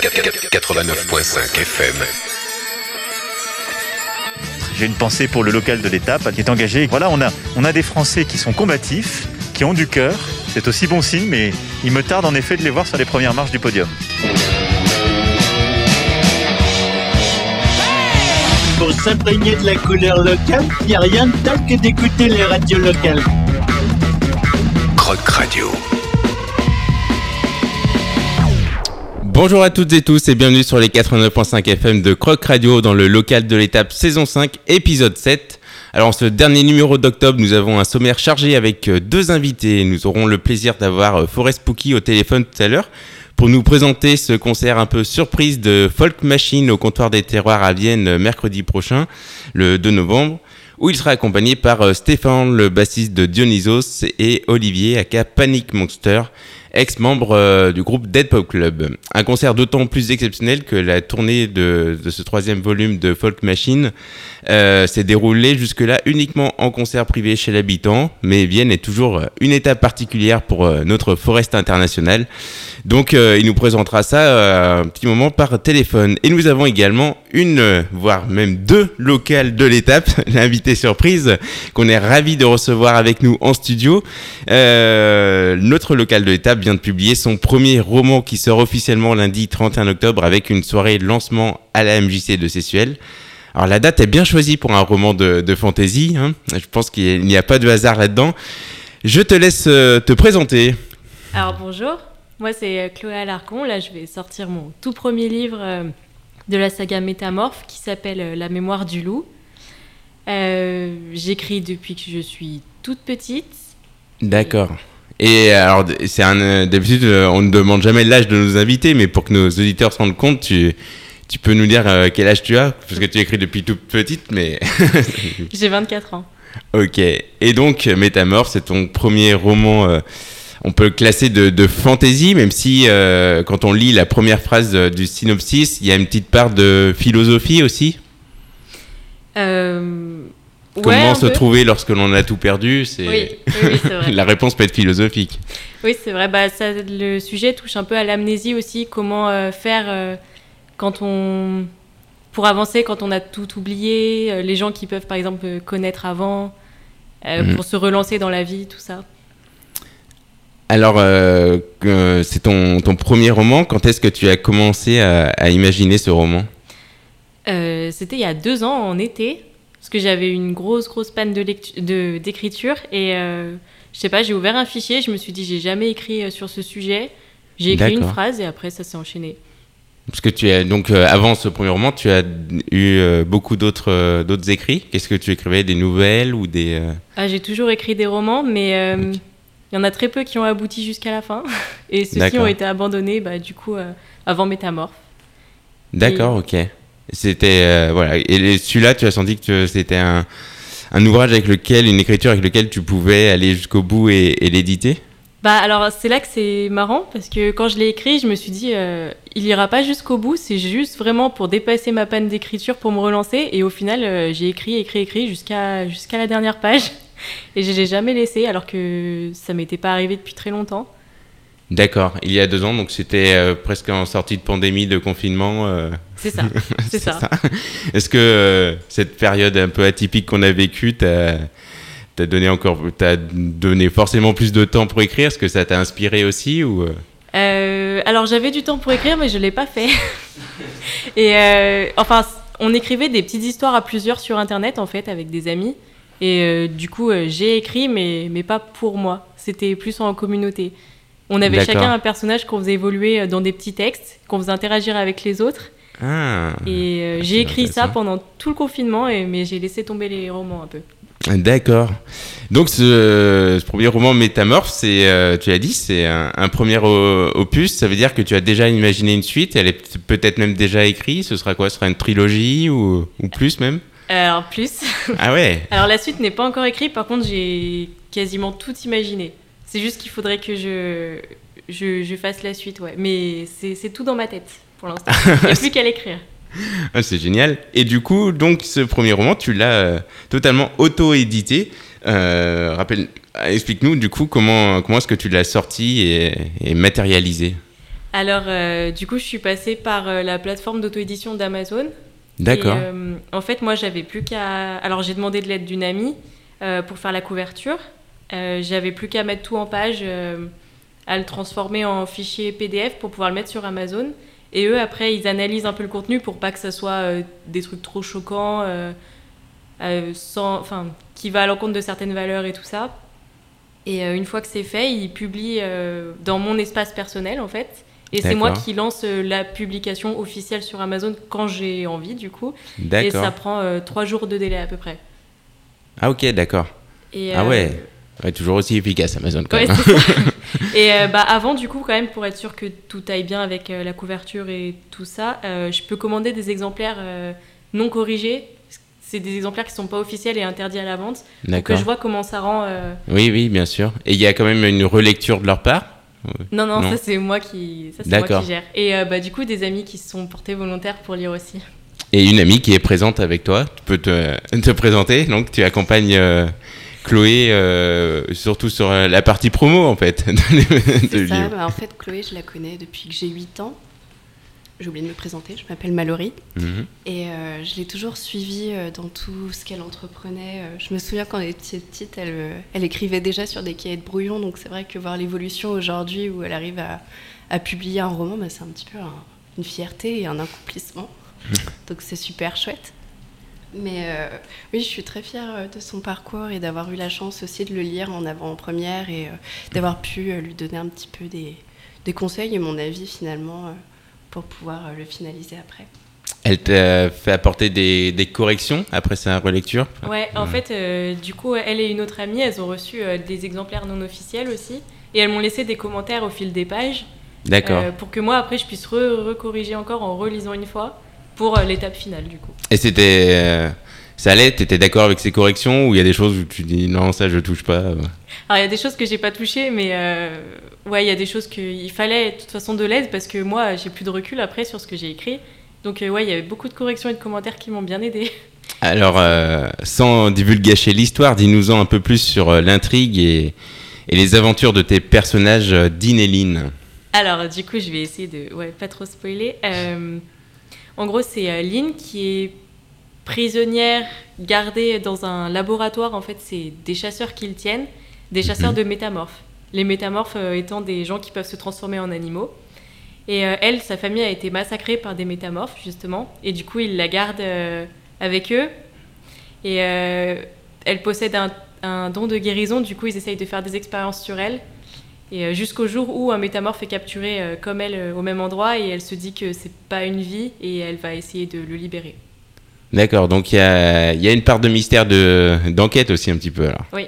89.5 FM. J'ai une pensée pour le local de l'étape qui est engagé. Voilà, on a, on a des Français qui sont combatifs, qui ont du cœur. C'est aussi bon signe, mais il me tarde en effet de les voir sur les premières marches du podium. Pour s'imprégner de la couleur locale, il n'y a rien de tel que d'écouter les radios locales. Croc Radio. Bonjour à toutes et tous et bienvenue sur les 89.5 FM de Croc Radio dans le local de l'étape saison 5 épisode 7. Alors ce dernier numéro d'octobre, nous avons un sommaire chargé avec euh, deux invités. Nous aurons le plaisir d'avoir euh, Forest Spooky au téléphone tout à l'heure pour nous présenter ce concert un peu surprise de Folk Machine au comptoir des terroirs à Vienne euh, mercredi prochain, le 2 novembre, où il sera accompagné par Stéphane, le bassiste de Dionysos, et Olivier, aka Panic Monster, ex-membre du groupe Dead Pop Club. Un concert d'autant plus exceptionnel que la tournée de, ce troisième volume de Folk Machine euh, s'est déroulé jusque-là uniquement en concert privé chez l'habitant, mais Vienne est toujours euh, une étape particulière pour euh, notre Forest International. Donc il nous présentera ça un petit moment par téléphone. Et nous avons également une, voire même deux locales de l'étape, l'invité surprise, qu'on est ravi de recevoir avec nous en studio. notre local de l'étape vient de publier son premier roman qui sort officiellement lundi 31 octobre avec une soirée de lancement à la MJC de Sessuel. Alors la date est bien choisie pour un roman de, de fantasy. Hein. Je pense qu'il n'y a pas de hasard là-dedans. Je te laisse euh, te présenter. Alors bonjour, moi c'est euh, Chloé Alarcon. Là je vais sortir mon tout premier livre euh, de la saga Métamorphe qui s'appelle La mémoire du loup. J'écris depuis que je suis toute petite. D'accord. Et alors, c'est un d'habitude, on ne demande jamais l'âge de nos invités, mais pour que nos auditeurs se rendent compte, tu, tu peux nous dire euh, quel âge tu as Parce que tu écris depuis toute petite, mais... J'ai 24 ans. Ok. Et donc, Métamorphe, c'est ton premier roman, euh, on peut le classer de, de fantasy, même si euh, quand on lit la première phrase du synopsis, il y a une petite part de philosophie aussi? Comment se trouver lorsque l'on a tout perdu c'est... Oui, oui, la réponse peut être philosophique. Oui, c'est vrai. Bah, ça, le sujet touche un peu à l'amnésie aussi. Comment faire quand on pour avancer quand on a tout oublié, euh, les gens qui peuvent par exemple connaître avant, euh, mhm. pour se relancer dans la vie, tout ça. Alors, euh, c'est ton, ton, premier roman. Quand est-ce que tu as commencé à, imaginer ce roman? C'était il y a deux ans, en été, parce que j'avais une grosse, grosse panne d'écriture. De, d'écriture et je sais pas, j'ai ouvert un fichier, je me suis dit, j'ai jamais écrit sur ce sujet. J'ai écrit une phrase et après, ça s'est enchaîné. Parce que tu as donc euh, avant ce premier roman, tu as eu euh, beaucoup d'autres euh, d'autres écrits. Qu'est-ce que tu écrivais Des nouvelles ou des ah, J'ai toujours écrit des romans, mais il y en a très peu qui ont abouti jusqu'à la fin. Et ceux-ci ont été abandonnés, bah, du coup, avant Métamorphe. D'accord, ok. C'était voilà. Et celui-là, tu as senti que c'était un, un ouvrage avec lequel, une écriture avec lequel tu pouvais aller jusqu'au bout et, et l'éditer? Bah alors c'est là que c'est marrant parce que quand je l'ai écrit, je me suis dit euh, il ira pas jusqu'au bout, c'est juste vraiment pour dépasser ma panne d'écriture pour me relancer et au final euh, j'ai écrit écrit écrit jusqu'à jusqu'à la dernière page et je l'ai jamais laissé alors que ça m'était pas arrivé depuis très longtemps. D'accord, il y a deux ans, donc c'était euh, presque en sortie de pandémie, de confinement. C'est ça, c'est ça. Est-ce que cette période un peu atypique qu'on a vécue, t'as donné encore, t'as donné forcément plus de temps pour écrire? Est-ce que ça t'a inspiré aussi ou euh? Euh, Alors j'avais du temps pour écrire, mais je l'ai pas fait. et euh, enfin, on écrivait des petites histoires à plusieurs sur Internet en fait avec des amis. Et du coup, j'ai écrit, mais mais pas pour moi. C'était plus en communauté. On avait chacun un personnage qu'on faisait évoluer dans des petits textes, qu'on faisait interagir avec les autres. Ah, et j'ai écrit ça pendant tout le confinement, et, mais j'ai laissé tomber les romans un peu. D'accord. Donc ce, premier roman Métamorphe, c'est, euh, tu l'as dit, c'est un, premier opus. Ça veut dire que tu as déjà imaginé une suite. Elle est peut-être même déjà écrite. Ce sera quoi? Ce sera une trilogie ou, ou plus même? Alors plus. Ah ouais. Alors la suite n'est pas encore écrite. Par contre, j'ai quasiment tout imaginé. C'est juste qu'il faudrait que je, je, je, fasse la suite, ouais. Mais c'est tout dans ma tête pour l'instant. Il n'y a plus qu'à l'écrire. Ah, c'est génial. Et du coup, donc, ce premier roman, tu l'as euh, totalement auto-édité. Euh, rappelle, explique-nous, du coup, comment, comment est-ce que tu l'as sorti et, matérialisé? Alors, euh, du coup, je suis passée par euh, la plateforme d'auto-édition d'Amazon. D'accord. Euh, en fait, moi, j'avais plus qu'à. Alors, j'ai demandé de l'aide d'une amie euh, pour faire la couverture. Euh, j'avais plus qu'à mettre tout en page, euh, à le transformer en fichier PDF pour pouvoir le mettre sur Amazon. Et eux, après, ils analysent un peu le contenu pour pas que ça soit euh, des trucs trop choquants, euh, euh, sans, enfin, qui va à l'encontre de certaines valeurs et tout ça. Et une fois que c'est fait, ils publient dans mon espace personnel, en fait. Et c'est moi qui lance la publication officielle sur Amazon quand j'ai envie, du coup. Et ça prend euh, trois jours de délai à peu près. Ah ok, d'accord. Ah euh, ouais. Ouais, toujours aussi efficace Amazon quand Ouais, même. Et euh, bah, avant, du coup, quand même, pour être sûr que tout aille bien avec euh, la couverture et tout ça, euh, je peux commander des exemplaires non corrigés. C'est des exemplaires qui sont pas officiels et interdits à la vente. Pour que je vois comment ça rend. Oui, oui, bien sûr. Et il y a quand même une relecture de leur part Non, non, Non. ça c'est moi qui, ça c'est moi qui gère. Et bah, du coup, des amis qui se sont portés volontaires pour lire aussi. et une amie qui est présente avec toi. Tu peux te, te présenter. Donc tu accompagnes Chloé euh, surtout sur euh, la partie promo en fait C'est ça, bah, en fait, Chloé, je la connais depuis que j'ai 8 ans. J'ai oublié de me présenter, je m'appelle Mallory. Mhm. Et euh, je l'ai toujours suivie dans tout ce qu'elle entreprenait. Je me souviens quand elle était petite, elle, elle écrivait déjà sur des cahiers de brouillon. Donc c'est vrai que voir l'évolution aujourd'hui où elle arrive à, à publier un roman, bah, c'est un petit peu un- une fierté et un accomplissement. donc c'est super chouette. Mais euh, oui, je suis très fière euh, de son parcours et d'avoir eu la chance aussi de le lire en avant-première et euh, d'avoir pu euh, lui donner un petit peu des, des conseils et mon avis finalement euh, pour pouvoir euh, le finaliser après. Elle t'a fait apporter des, des corrections après sa relecture? Ouais, en Ouais. fait, euh, du coup, elle et une autre amie, elles ont reçu euh, des exemplaires non officiels aussi. Et elles m'ont laissé des commentaires au fil des pages. D'accord. euh, pour que moi, après, je puisse re- recorriger encore en relisant une fois pour euh, l'étape finale, du coup. Et c'était. euh, ça allait? T'étais d'accord avec ces corrections ou il y a des choses où tu dis non, ça je touche pas euh? Alors, il y a des choses que j'ai pas touchées, mais euh, ouais, il y a des choses qu'il fallait de toute façon de l'aide parce que moi, j'ai plus de recul après sur ce que j'ai écrit. Donc, euh, ouais, il y avait beaucoup de corrections et de commentaires qui m'ont bien aidé. Alors, sans divulgacher l'histoire, dis-nous-en un peu plus sur l'intrigue et, et les aventures de tes personnages Dean et Lynn. Alors, du coup, je vais essayer de ouais, pas trop spoiler. En gros, c'est euh, Lynn qui est prisonnière, gardée dans un laboratoire. En fait, c'est des chasseurs qui le tiennent, des chasseurs Mhm. de métamorphes. Les métamorphes euh, étant des gens qui peuvent se transformer en animaux. Et euh, elle, sa famille a été massacrée par des métamorphes, justement. Et du coup, ils la gardent avec eux. Et elle possède un, un don de guérison. Du coup, ils essayent de faire des expériences sur elle. Et euh, jusqu'au jour où un métamorphe est capturé euh, comme elle euh, au même endroit et elle se dit que c'est pas une vie et elle va essayer de le libérer. D'accord, donc il y a, il y a une part de mystère de, d'enquête aussi un petit peu alors. Oui.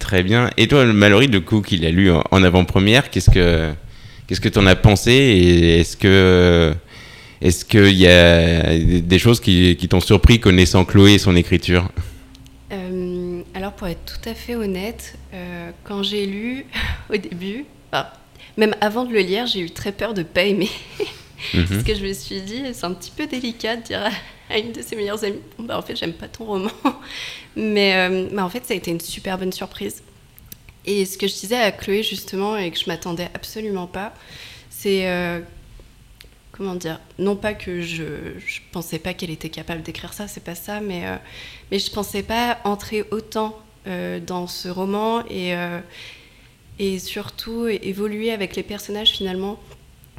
Très bien. Et toi, Mallory, du coup, qu'il a lu en, en avant-première, qu'est-ce que qu'est-ce que t'en as pensé et est-ce que est-ce qu'il y a des choses qui, qui t'ont surpris connaissant Chloé et son écriture? Alors pour être tout à fait honnête, euh, quand j'ai lu au début, enfin, même avant de le lire, j'ai eu très peur de pas aimer. Mhm. Parce que je me suis dit, c'est un petit peu délicat de dire à- à une de ses meilleures amies, bon, bah, en fait, j'aime pas ton roman. Mais, euh, mais en fait, ça a été une super bonne surprise. Et ce que je disais à Chloé, justement, et que je m'attendais absolument pas, c'est. euh, comment dire Non pas que je, je pensais pas qu'elle était capable d'écrire ça, c'est pas ça, mais, euh, mais je pensais pas entrer autant euh, dans ce roman et, euh, et surtout évoluer avec les personnages finalement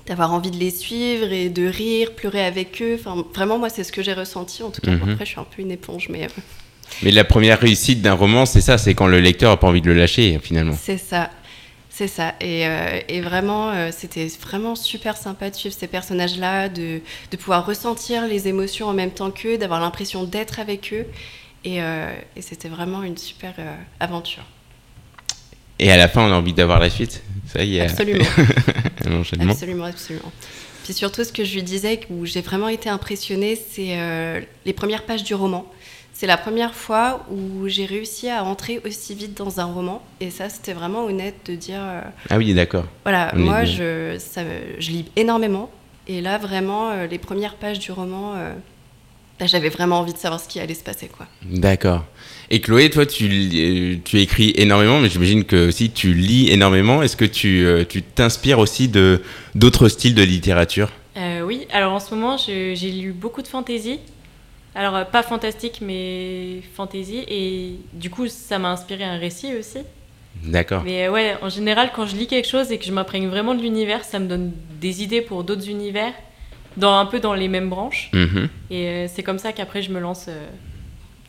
d'avoir envie de les suivre et de rire, pleurer avec eux. Enfin, vraiment, moi, c'est ce que j'ai ressenti. En tout cas, Mhm. après, je suis un peu une éponge, mais euh, Mais la première réussite d'un roman, c'est ça, c'est quand le lecteur a pas envie de le lâcher finalement. c'est ça. C'est ça. Et, euh, et vraiment, euh, c'était vraiment super sympa de suivre ces personnages-là, de, de pouvoir ressentir les émotions en même temps qu'eux, d'avoir l'impression d'être avec eux. Et, euh, et c'était vraiment une super aventure. Et à la fin, on a envie d'avoir la suite. Ça y est. Absolument. un. Absolument, absolument. Puis surtout, ce que je lui disais, où j'ai vraiment été impressionnée, c'est les premières pages du roman. C'est la première fois où j'ai réussi à entrer aussi vite dans un roman. Et ça, c'était vraiment honnête de dire, euh, Ah oui, d'accord. voilà, On moi, je, ça, me- je lis énormément. Et là, vraiment, euh, les premières pages du roman, euh, bah, j'avais vraiment envie de savoir ce qui allait se passer. quoi. D'accord. Et Chloé, toi, tu, tu écris énormément, mais j'imagine que aussi tu lis énormément. Est-ce que tu tu t'inspires aussi de d'autres styles de littérature? Euh, oui, alors en ce moment, j'ai lu beaucoup de fantasy. Alors, euh, pas fantastique, mais fantasy. Et du coup, ça m'a inspiré un récit aussi. D'accord. Mais euh, ouais, en général, quand je lis quelque chose et que je m'imprègne vraiment de l'univers, ça me donne des idées pour d'autres univers, dans, un peu dans les mêmes branches. Mhm. Et euh, c'est comme ça qu'après, je me lance. euh,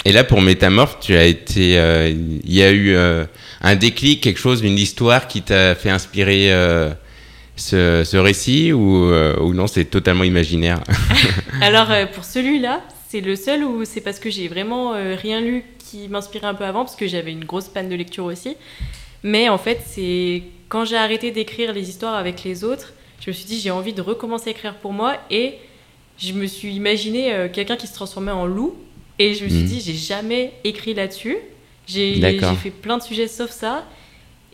Et là, pour Métamorphe, tu as été, euh, il y a eu un déclic, quelque chose, une histoire qui t'a fait inspirer ce, ce récit ou, ou non, c'est totalement imaginaire? Alors pour celui-là, c'est le seul où c'est parce que j'ai vraiment euh, rien lu qui m'inspirait un peu avant, parce que j'avais une grosse panne de lecture aussi. Mais en fait, c'est quand j'ai arrêté d'écrire les histoires avec les autres, je me suis dit j'ai envie de recommencer à écrire pour moi et je me suis imaginé euh, quelqu'un qui se transformait en loup et je me suis Mhm. dit j'ai jamais écrit là-dessus. J'ai fait plein de sujets sauf ça.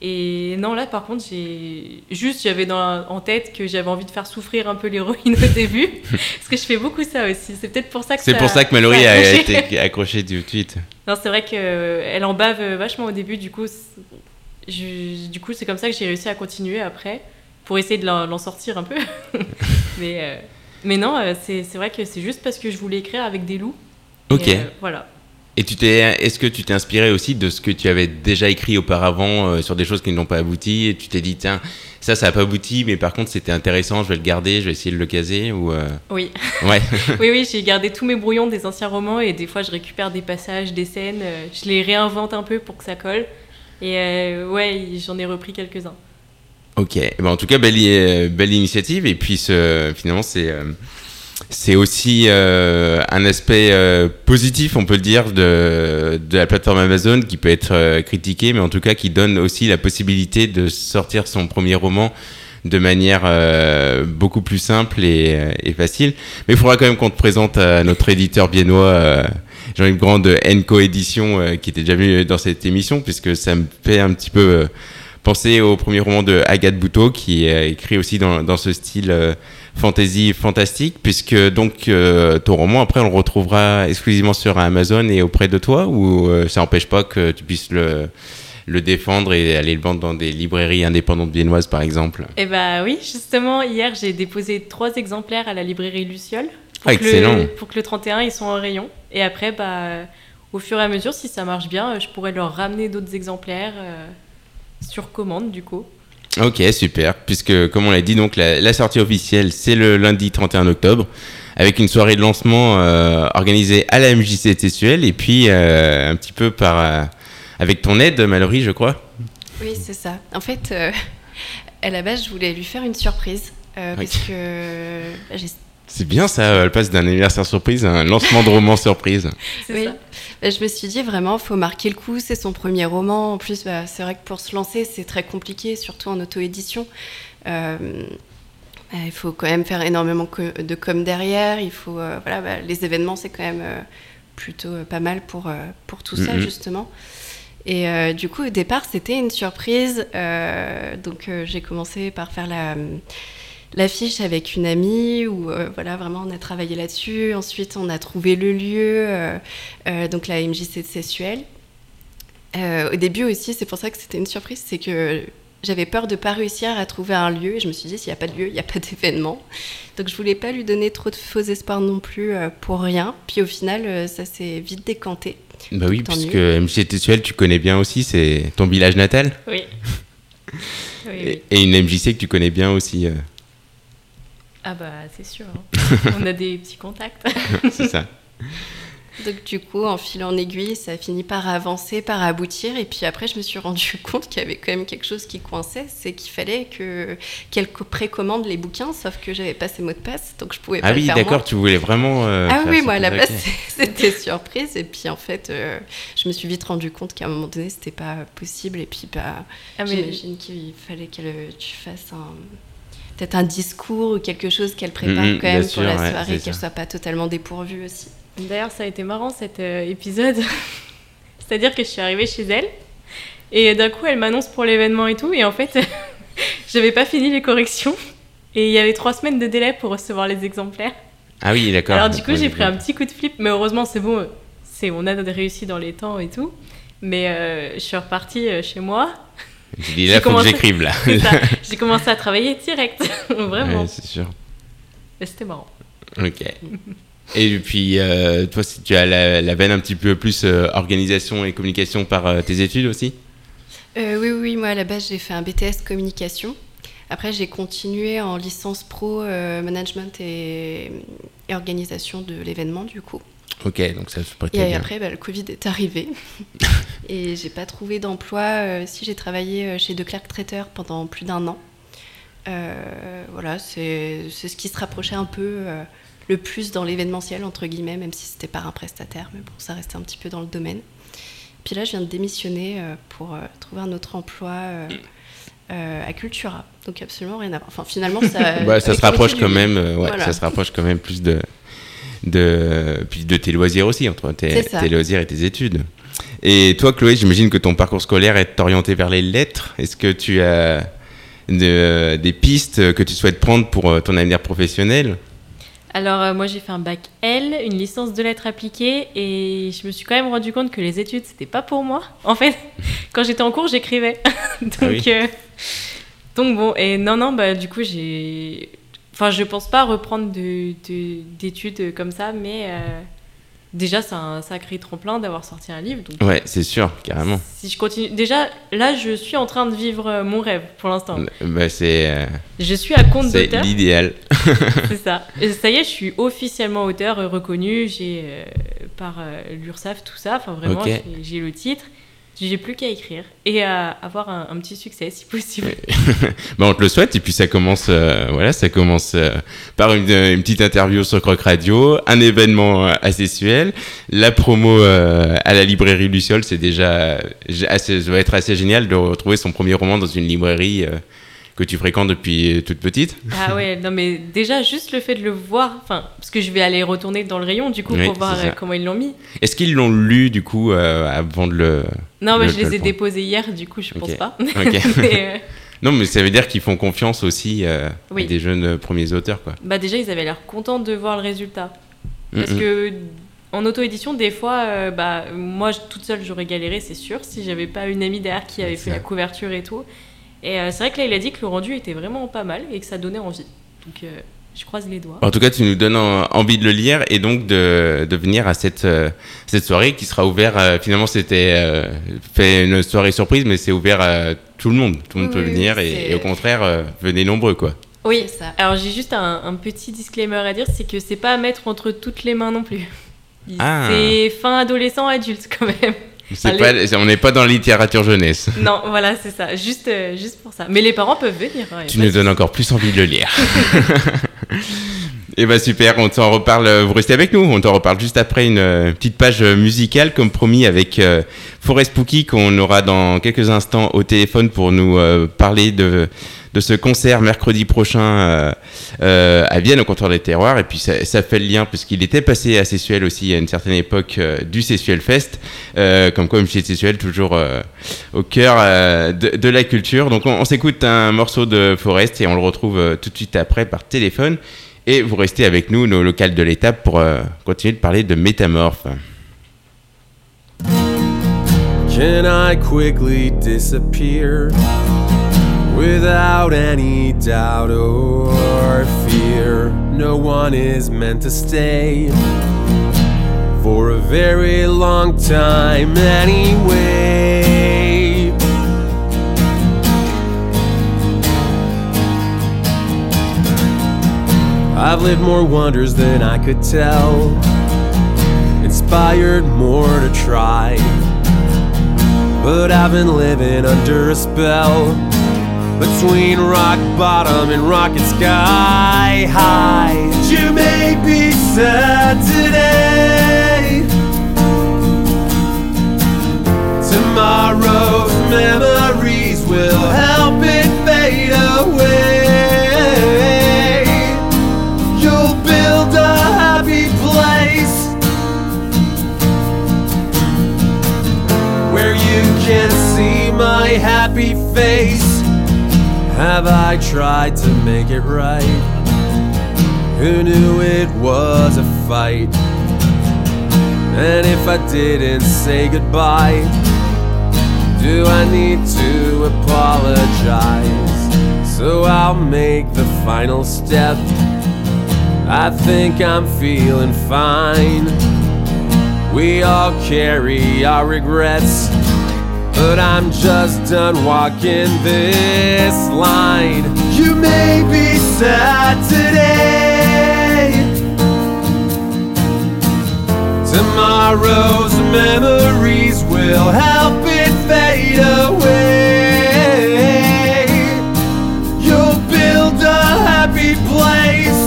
Et non, là, par contre, j'ai juste, j'avais en tête que j'avais envie de faire souffrir un peu l'héroïne au début, parce que je fais beaucoup ça aussi. C'est peut-être pour ça que C'est pour ça que Mallory a été accrochée tout de suite. Non, c'est vrai qu'elle en bave vachement au début, du coup, je- du coup, c'est comme ça que j'ai réussi à continuer après, pour essayer de l'en sortir un peu. mais, euh, mais non, euh, c'est vrai que c'est juste parce que je voulais écrire avec des loups. Ok. Euh, voilà. Et tu t'es, est-ce que tu t'es inspiré aussi de ce que tu avais déjà écrit auparavant euh, sur des choses qui n'ont pas abouti et tu t'es dit tiens ça ça n'a pas abouti mais par contre c'était intéressant je vais le garder je vais essayer de le caser ou euh, Oui. ouais Oui, oui, j'ai gardé tous mes brouillons des anciens romans et des fois je récupère des passages, des scènes, euh, je les réinvente un peu pour que ça colle. Et ouais, j'en ai repris quelques-uns. ok Eh ben, en tout cas belle, belle initiative et puis finalement c'est c'est aussi euh, un aspect euh, positif, on peut le dire, de, la plateforme Amazon qui peut être euh, critiqué, mais en tout cas qui donne aussi la possibilité de sortir son premier roman de manière euh, beaucoup plus simple et, facile. Mais il faudra quand même qu'on te présente à notre éditeur biennois, Jean-Yves Grand de Enco Édition, qui était déjà venu dans cette émission, puisque ça me fait un petit peu penser au premier roman de Agathe Bouteau, qui est écrit aussi dans, ce style fantasy fantastique, puisque donc euh, ton roman, après, on le retrouvera exclusivement sur Amazon et auprès de toi, ou euh, ça n'empêche pas que tu puisses le, le défendre et aller le vendre dans des librairies indépendantes viennoises, par exemple? Et bah oui, justement, hier j'ai déposé trois exemplaires à la librairie Luciole. Pour Ah, que excellent. Le, pour que le 31 ils sont en rayon. Et après, bah, au fur et à mesure, si ça marche bien, euh, je pourrais leur ramener d'autres exemplaires euh, sur commande du coup. Ok, super. Puisque, comme on l'a dit, donc la, la sortie officielle, c'est le lundi 31 octobre, avec une soirée de lancement euh, organisée à la MJC Textuelle, et puis euh, un petit peu par euh, avec ton aide, Mallory, je crois. Oui, c'est ça. En fait, à la base, je voulais lui faire une surprise. euh, Parce Ok. que bah, C'est bien ça, elle passe d'un anniversaire surprise à un lancement de roman surprise. Oui. ça. Je me suis dit vraiment, faut marquer le coup. C'est son premier roman. En plus, bah, c'est vrai que pour se lancer, c'est très compliqué, surtout en auto-édition. Euh, bah, il faut quand même faire énormément de com derrière. Il faut, euh, voilà, bah, les événements, c'est quand même euh, plutôt euh, pas mal pour, euh, pour tout ça, Mhm. justement. Et euh, du coup, au départ, c'était une surprise. Euh, donc, euh, j'ai commencé par faire la l'affiche avec une amie où euh, voilà vraiment on a travaillé là-dessus ensuite on a trouvé le lieu euh, euh, donc la MJC de Sessuel Euh, au début aussi c'est pour ça que c'était une surprise c'est que j'avais peur de pas réussir à trouver un lieu et je me suis dit s'il n'y a pas de lieu il n'y a pas d'événement donc je voulais pas lui donner trop de faux espoirs non plus euh, pour rien puis au final euh, ça s'est vite décanté Bah oui, puisque. MJC tu connais bien aussi, c'est ton village natal. Oui. Oui, oui. Et, et une MJC que tu connais bien aussi, euh, Ah bah c'est sûr. hein. On a des petits contacts. c'est ça. donc du coup en fil en aiguille ça a fini par avancer par aboutir et puis après je me suis rendu compte qu'il y avait quand même quelque chose qui coinçait c'est qu'il fallait que qu'elle co- précommande les bouquins sauf que j'avais pas ses mots de passe donc je pouvais pas Ah le oui, d'accord, tu voulais vraiment. euh, Ah faire oui, moi à la base c'était surprise et puis en fait euh, je me suis vite rendu compte qu'à un moment donné c'était pas possible et puis bah Ah, mais- j'imagine qu'il fallait que tu fasses un peut-être un discours ou quelque chose qu'elle prépare quand même bien pour sûr, la ouais, soirée c'est qu'elle soit pas totalement dépourvue aussi. D'ailleurs, ça a été marrant cet euh, épisode. C'est-à-dire que je suis arrivée chez elle et d'un coup, elle m'annonce pour l'événement et tout. Et en fait, j'avais pas fini les corrections et il y avait trois semaines de délai pour recevoir les exemplaires. Ah oui, d'accord. Alors du coup, Ouais, j'ai pris un petit coup de flip, mais heureusement, c'est bon. C'est, on a réussi dans les temps et tout. Mais euh, je suis repartie euh, chez moi. Tu dis j'ai là, faut commencé- que j'écrive là. J'ai commencé à travailler direct, vraiment. Ouais, c'est sûr. Et c'était marrant. Ok. Et puis, euh, toi, si tu as la, la veine un petit peu plus euh, organisation et communication par euh, tes études aussi? Euh, oui, oui, moi à la base j'ai fait un BTS communication. Après j'ai continué en licence pro euh, management et, et organisation de l'événement du coup. Ok, donc ça se prêtait Et bien. après bah, le Covid est arrivé et j'ai pas trouvé d'emploi. Euh, si j'ai travaillé euh, chez De Clercq Traiteur pendant plus d'un an. Euh, voilà, c'est ce qui se rapprochait un peu euh, le plus dans l'événementiel entre guillemets, même si c'était par un prestataire, mais bon ça restait un petit peu dans le domaine. Puis là, je viens de démissionner pour trouver un autre emploi euh, à Cultura. Donc absolument rien à voir. Enfin, finalement, ça. Avec se rapproche quand du- même. euh, ouais, Voilà. ça se rapproche quand même plus de de puis de tes loisirs aussi entre tes, tes loisirs et tes études. Et toi, Chloé, j'imagine que ton parcours scolaire est orienté vers les lettres. Est-ce que tu as de- des pistes que tu souhaites prendre pour euh, ton avenir professionnel? Alors euh, moi j'ai fait un bac L, une licence de lettres appliquées et je me suis quand même rendu compte que les études c'était pas pour moi. En fait, quand j'étais en cours j'écrivais. donc, Ah oui. euh, donc bon, et non, non, bah du coup j'ai... Enfin je pense pas reprendre de- de- d'études comme ça, mais euh, déjà c'est un sacré tremplin d'avoir sorti un livre. Donc Ouais, c'est sûr, carrément. si je continue... Déjà là je suis en train de vivre euh, mon rêve pour l'instant. Bah, c'est euh, Je suis à compte c'est d'auteur. l'idéal. C'est ça. Et ça y est, je suis officiellement auteur reconnu. J'ai euh, par l'URSSAF tout ça. Enfin vraiment, j'ai le titre. J'ai plus qu'à écrire et à avoir un, petit succès si possible. Bah, on te le souhaite et puis ça commence euh, voilà ça commence euh, par une, une petite interview sur Croc Radio un événement euh, asexuel la promo euh, à la librairie Luciole c'est déjà euh, assez ça va être assez génial de retrouver son premier roman dans une librairie euh, que tu fréquentes depuis toute petite Ah ouais, non mais déjà juste le fait de le voir, enfin parce que je vais aller retourner dans le rayon du coup Oui, pour voir ça. euh, comment ils l'ont mis. est-ce qu'ils l'ont lu du coup euh, avant de le Non mais Le- je les le ai déposés hier, du coup je pense pas. Mais, euh, non mais ça veut dire qu'ils font confiance aussi euh, Oui. à des jeunes euh, premiers auteurs quoi bah déjà ils avaient l'air contents de voir le résultat. Parce Mm, que en auto-édition, des fois, euh, bah, moi toute seule j'aurais galéré, c'est sûr, si j'avais pas une amie derrière qui avait fait ça. la couverture et tout. Et euh, c'est vrai que là il a dit que le rendu était vraiment pas mal et que ça donnait envie. Donc euh, je croise les doigts. En tout cas, tu nous donnes en- envie de le lire et donc de, de venir à cette, euh, cette soirée qui sera ouverte. euh, finalement, c'était euh, fait une soirée surprise, mais c'est ouvert à tout le monde. Tout le monde Oui, peut venir et, au contraire, euh, venez nombreux, quoi. Oui, ça. alors j'ai juste un, un petit disclaimer à dire, c'est que c'est pas à mettre entre toutes les mains non plus. Ah. C'est fin adolescent adulte quand même. Pas, on n'est pas dans la littérature jeunesse. non, voilà, c'est ça, juste, euh, juste pour ça. Mais les parents peuvent venir. hein, Tu nous donnes encore plus envie de le lire. Et bah super, on t'en reparle, euh, vous restez avec nous, on t'en reparle juste après une euh, petite page musicale comme promis avec euh, Forest Spooky qu'on aura dans quelques instants au téléphone pour nous euh, parler de, de ce concert mercredi prochain euh, euh, à Vienne au comptoir des terroirs et puis ça, fait le lien puisqu'il était passé à Sessuel aussi à une certaine époque euh, du Sessuel Fest, comme quoi chez Sessuel toujours au cœur de, la culture. Donc on, on s'écoute un morceau de Forest et on le retrouve tout de suite après par téléphone. Et vous restez avec nous, nos locales de l'étape, pour continuer de parler de métamorphes. Can I quickly disappear? Without any doubt or fear? No one is meant to stay for a very long time anyway. I've lived more wonders than I could tell, inspired more to try. But I've been living under a spell between rock bottom and rocket sky high. You may be sad today. Tomorrow's memories will help it fade away. You'll build a happy place where you can see my happy face. Have I tried to make it right? Who knew it was a fight? And if I didn't say goodbye, do I need to apologize? So I'll make the final step. I think I'm feeling fine. We all carry our regrets, but I'm just done walking this line. You may be sad today. Tomorrow's memories will help it fade away. You'll build a happy place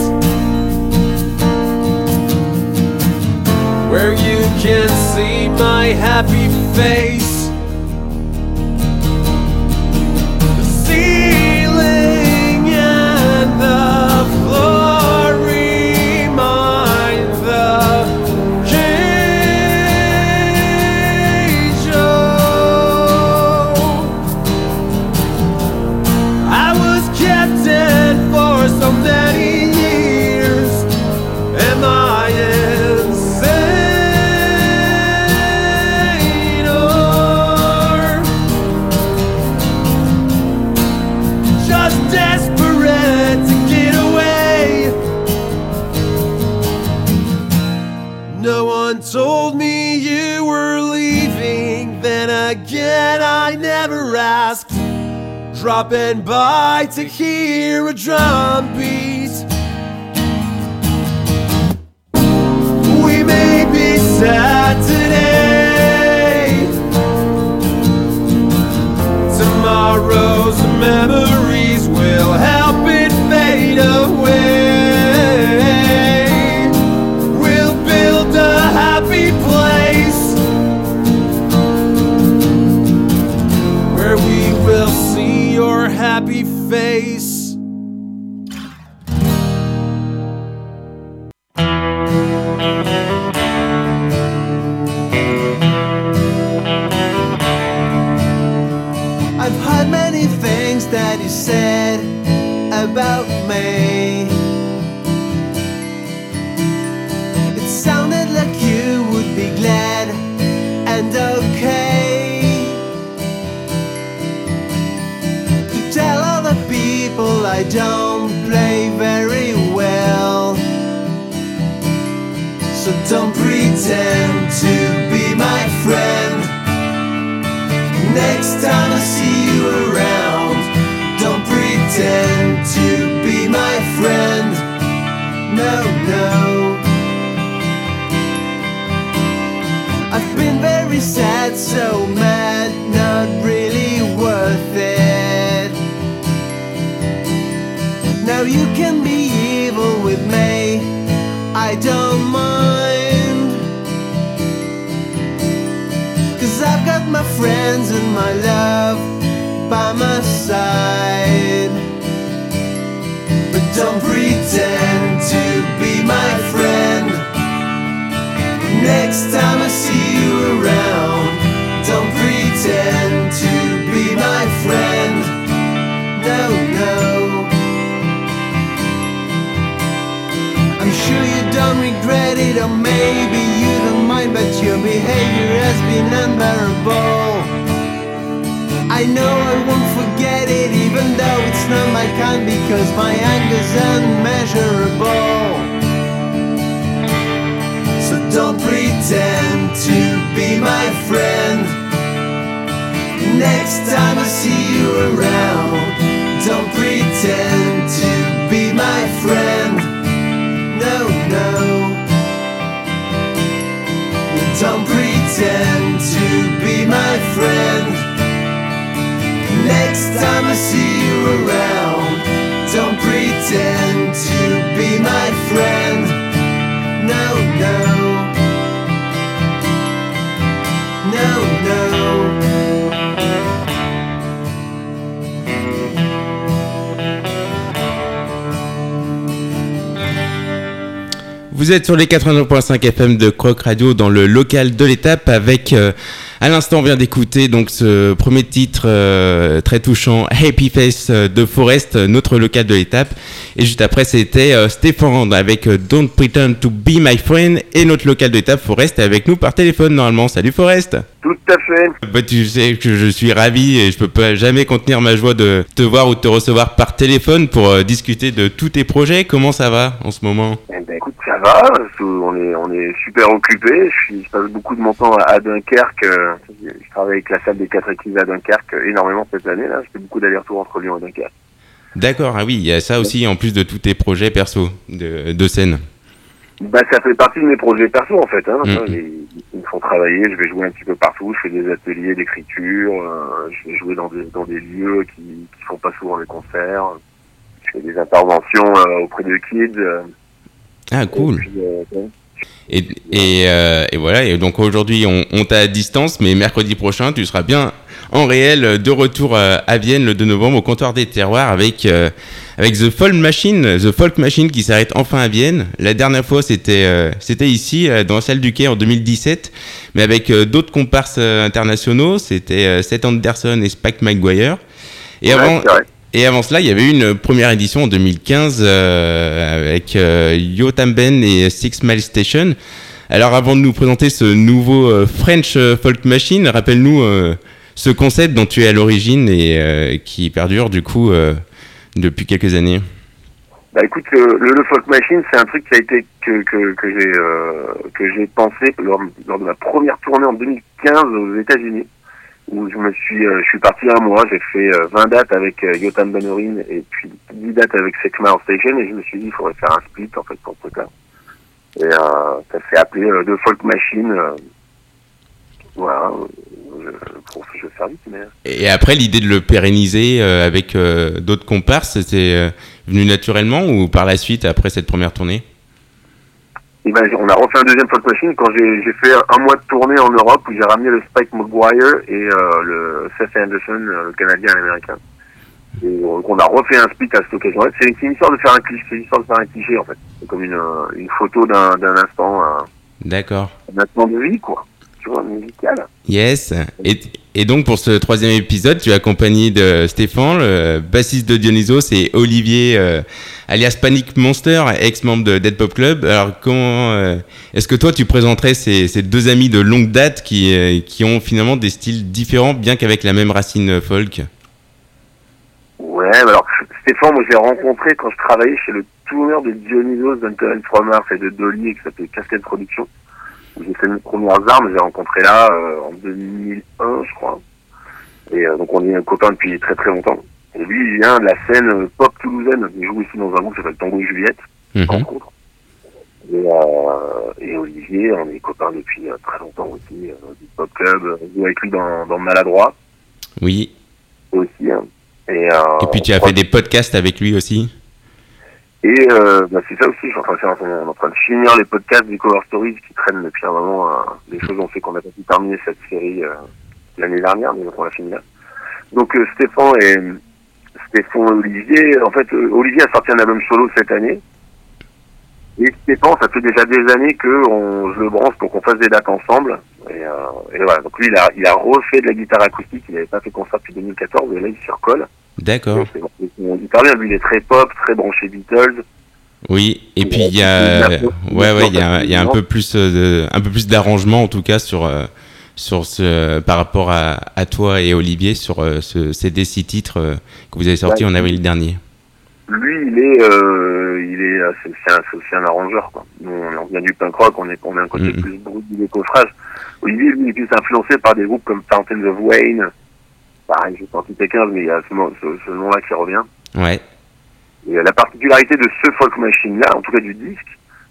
where you can see my happy face. So don't pretend to be my friend. Next time I see you around, don't pretend to be my friend. No, no. I've been very sad, so mad, not really worth it. Now you can be evil with me, I don't mind. Friends and my love by my side. But don't pretend to be my friend. Next time I see you around, behavior has been unbearable. I know I won't forget it, even though it's not my kind, because my anger's unmeasurable. So don't pretend to be my friend. Next time I see you around, don't pretend to be my friend. No, no. Don't pretend to be my friend. Next time I see you around, don't pretend to be my friend. No, no. Vous êtes sur les 89.5 FM de Croc Radio dans le local de l'étape avec euh, À l'instant, on vient d'écouter donc ce premier titre euh, très touchant, Happy Face euh, de Forest, notre local de l'étape. Et juste après, c'était euh, Stéphane avec euh, Don't Pretend to Be My Friend et notre local de l'étape Forest est avec nous par téléphone normalement. Salut Forest. Tout à fait. Bah, tu sais que je suis ravi et je peux pas jamais contenir ma joie de te voir ou de te recevoir par téléphone pour euh, discuter de tous tes projets. Comment ça va en ce moment? Eh ben, écoute, ça va. On est, on est super occupés. Je, passe beaucoup de mon temps à Dunkerque. Je travaille avec la salle des quatre églises à Dunkerque énormément cette année. Là, je fais beaucoup d'allers-retours entre Lyon et Dunkerque. D'accord, ah oui, il y a ça aussi en plus de tous tes projets perso de, de scène. Bah, ça fait partie de mes projets perso en fait. Hein. Mhm. Ils, ils me font travailler. Je vais jouer un petit peu partout. Je fais des ateliers d'écriture. euh, je vais jouer dans des, dans des lieux qui, qui font pas souvent des concerts. Je fais des interventions euh, auprès de kids. euh, Ah cool. et puis, bon. Et, et, euh, et voilà, et donc aujourd'hui on, on t'a à distance, mais mercredi prochain tu seras bien en réel euh, de retour euh, à Vienne le 2 novembre au comptoir des terroirs avec, euh, avec The Folk Machine, The Folk Machine qui s'arrête enfin à Vienne. La dernière fois c'était euh, c'était ici dans la salle du Quai en 2017, mais avec d'autres comparses internationaux, c'était Seth Anderson et Spike Maguire. Et Ouais, avant, c'est vrai. Et avant cela, il y avait eu une première édition en 2015 euh, avec euh, Yotam Ben et Six Mile Station. Alors avant de nous présenter ce nouveau euh, French euh, Folk Machine, rappelle-nous euh, ce concept dont tu es à l'origine et euh, qui perdure du coup depuis quelques années. Bah écoute, le, le, folk machine, c'est un truc qui a été que que, que j'ai pensé lors, lors de ma première tournée en 2015 aux États-Unis, où je me suis euh, je suis parti un mois, j'ai fait euh, 20 dates avec euh, Yotam Benorin et puis 10 dates avec Six Mile Station et je me suis dit il faudrait faire un split en fait pour ce truc-là. Et euh, ça s'est appelé euh, The Folk Machine. euh, voilà, pour je vite, mais Et après, l'idée de le pérenniser euh, avec euh, d'autres comparses, c'était euh, venu naturellement ou par la suite après cette première tournée? Et ben, on a refait un deuxième Folk Machine quand j'ai fait un mois de tournée en Europe où j'ai ramené le Spike McGuire et euh, le Seth Anderson, euh, le Canadien et l'Américain. Et donc, on a refait un split à cette occasion-là. C'est une histoire de faire un cliché, c'est une histoire de faire un cliché en fait. C'est comme une, euh, une photo d'un instant, D'accord. un instant de vie quoi. Tu vois, musical. Yes. Et, et donc pour ce troisième épisode, tu es accompagné de Stéphane, le bassiste de Dionysos, et Olivier, euh, alias Panic Monster, ex-membre de Dead Pop Club. Alors comment euh, est-ce que toi tu présenterais ces, deux amis de longue date qui, euh, qui ont finalement des styles différents, bien qu'avec la même racine folk? Ouais, alors Stéphane, moi je l'ai rencontré quand je travaillais chez le tourneur de Dionysos, From Earth et de Dolly, qui s'appelait Cascade Production. J'ai fait mes premières armes, j'ai rencontré là euh, en 2001, je crois. Et euh, donc on est un copain depuis très très longtemps. Et lui, il vient de la scène euh, pop toulousaine. Il joue ici dans un groupe qui s'appelle Tango et Juliette, Mhm. entre autres. Et, euh, et Olivier, on est copains depuis euh, très longtemps aussi, euh, du pop club. On joue avec lui dans, dans Maladroit Oui. aussi. hein. Et, euh, Et puis tu as fait des podcasts avec lui aussi? Et euh, bah, c'est ça aussi, je suis en train de faire, on est en train de finir les podcasts du Cover Stories qui traînent depuis un moment. euh, des choses ont fait qu'on a pas pu terminer cette série euh, l'année dernière, mais donc on l'a fini là. Donc euh, Stéphane et Stéphane et Olivier, en fait, Olivier a sorti un album solo cette année. Et Stéphane, ça fait déjà des années que on, je le branche pour qu'on fasse des dates ensemble. Et, euh, et voilà, donc lui, il a, il a refait de la guitare acoustique, il n'avait pas fait concert depuis 2014, et là, il s'y recolle. D'accord. Son guitarien, lui, il est très pop, très branché Beatles. Oui, et puis il y a, ouais, ouais, il y a, il y a un peu plus, euh, de, un peu plus d'arrangement en tout cas sur, euh, sur ce, par rapport à, à toi et Olivier sur euh, ce CD six titres que vous avez sorti Ouais. en avril dernier. Lui, il est, euh, il est, c'est un, aussi un arrangeur, quoi. Nous, on vient du punk rock, on est, on a un côté Mhm. plus brut du décoffrage. Olivier, lui, il est plus influencé par des groupes comme Fountains of Wayne. Pareil, j'ai sorti T15, mais il y a ce, ce, ce nom-là qui revient. Ouais, Et euh, la particularité de ce folk machine-là, en tout cas du disque,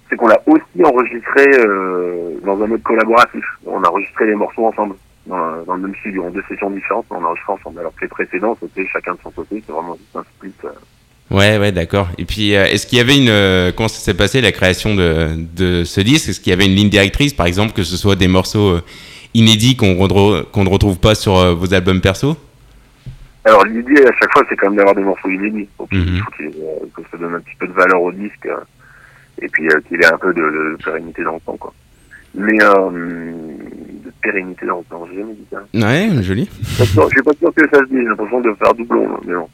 c'est qu'on l'a aussi enregistré euh, dans un mode collaboratif. On a enregistré les morceaux ensemble, dans, dans le même studio, en deux sessions différentes, mais on a enregistré ensemble. Alors que les précédents, c'était chacun de son côté, c'est vraiment juste un split. euh, ouais, ouais, d'accord. Et puis, euh, est-ce qu'il y avait une, euh, comment ça s'est passé la création de, de ce disque? Est-ce qu'il y avait une ligne directrice, par exemple, que ce soit des morceaux inédits qu'on ne retrouve pas sur vos albums perso? Alors l'idée à chaque fois c'est quand même d'avoir des morceaux inédits. Donc il Mhm. faut qu'il, euh, que ça donne un petit peu de valeur au disque euh, et puis euh, qu'il ait un peu de, de pérennité dans le temps quoi. Mais euh, pérennité dans le temps. J'ai jamais dit ça. Ouais, joli. Je suis pas sûr- que ça se dise. J'ai l'impression de faire doublon, mais bon.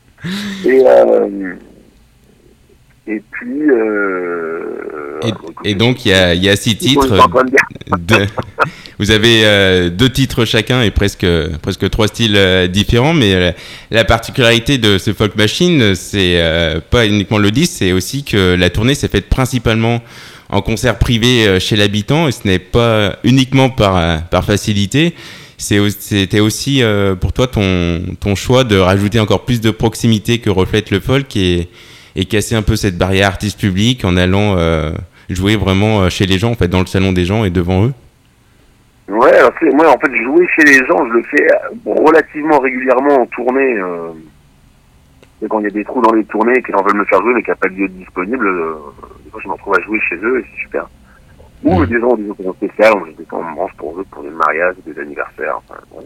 Et, euh, et puis. Euh, Et, alors, et donc, il y a, il y a six titres. de vous avez euh, deux titres chacun et presque, presque trois styles euh, différents, mais euh, la particularité de ce Folk Machine, c'est euh, pas uniquement le disque, c'est aussi que la tournée s'est faite principalement en concert privé chez l'habitant et ce n'est pas uniquement par, par facilité. C'était aussi euh, pour toi ton, ton choix de rajouter encore plus de proximité que reflète le folk et, et casser un peu cette barrière artiste public en allant euh, jouer vraiment euh, chez les gens, en fait, dans le salon des gens et devant eux. Ouais, alors, moi en fait jouer chez les gens, je le fais euh, relativement régulièrement en tournée. Euh, et quand il y a des trous dans les tournées et qu'ils en veulent me faire jouer mais qu'il n'y a pas de lieu disponible, euh, des fois je me retrouve à jouer chez eux et c'est super. Ou Mhm. des gens ont des occasions spéciales, on on branche pour eux, pour des mariages, des anniversaires. Enfin, ouais.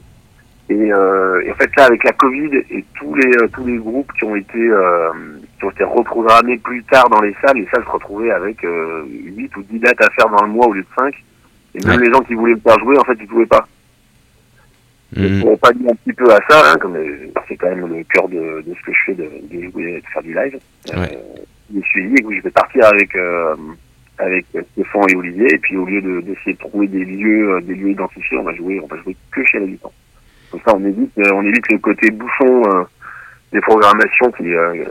Et, euh, et en fait là avec la Covid et tous les euh, tous les groupes qui ont été euh, qui ont été reprogrammés plus tard dans les salles, les salles se retrouvaient avec euh, 8 ou 10 dates à faire dans le mois au lieu de 5. Et même Ouais. les gens qui voulaient me faire jouer, en fait, ils pouvaient pas. Mhm. Pour pas dire un petit peu à ça, hein, comme euh, c'est quand même le cœur de, de ce que je fais, de, de jouer, de faire du live. Ouais. je me suis dit je vais partir avec euh, avec Stéphane et Olivier, et puis au lieu de- d'essayer de, trouver des lieux euh, des lieux identifiés, on va jouer on va jouer que chez l'habitant. Comme ça, on évite euh, on évite le côté bouchon euh, des programmations qui euh,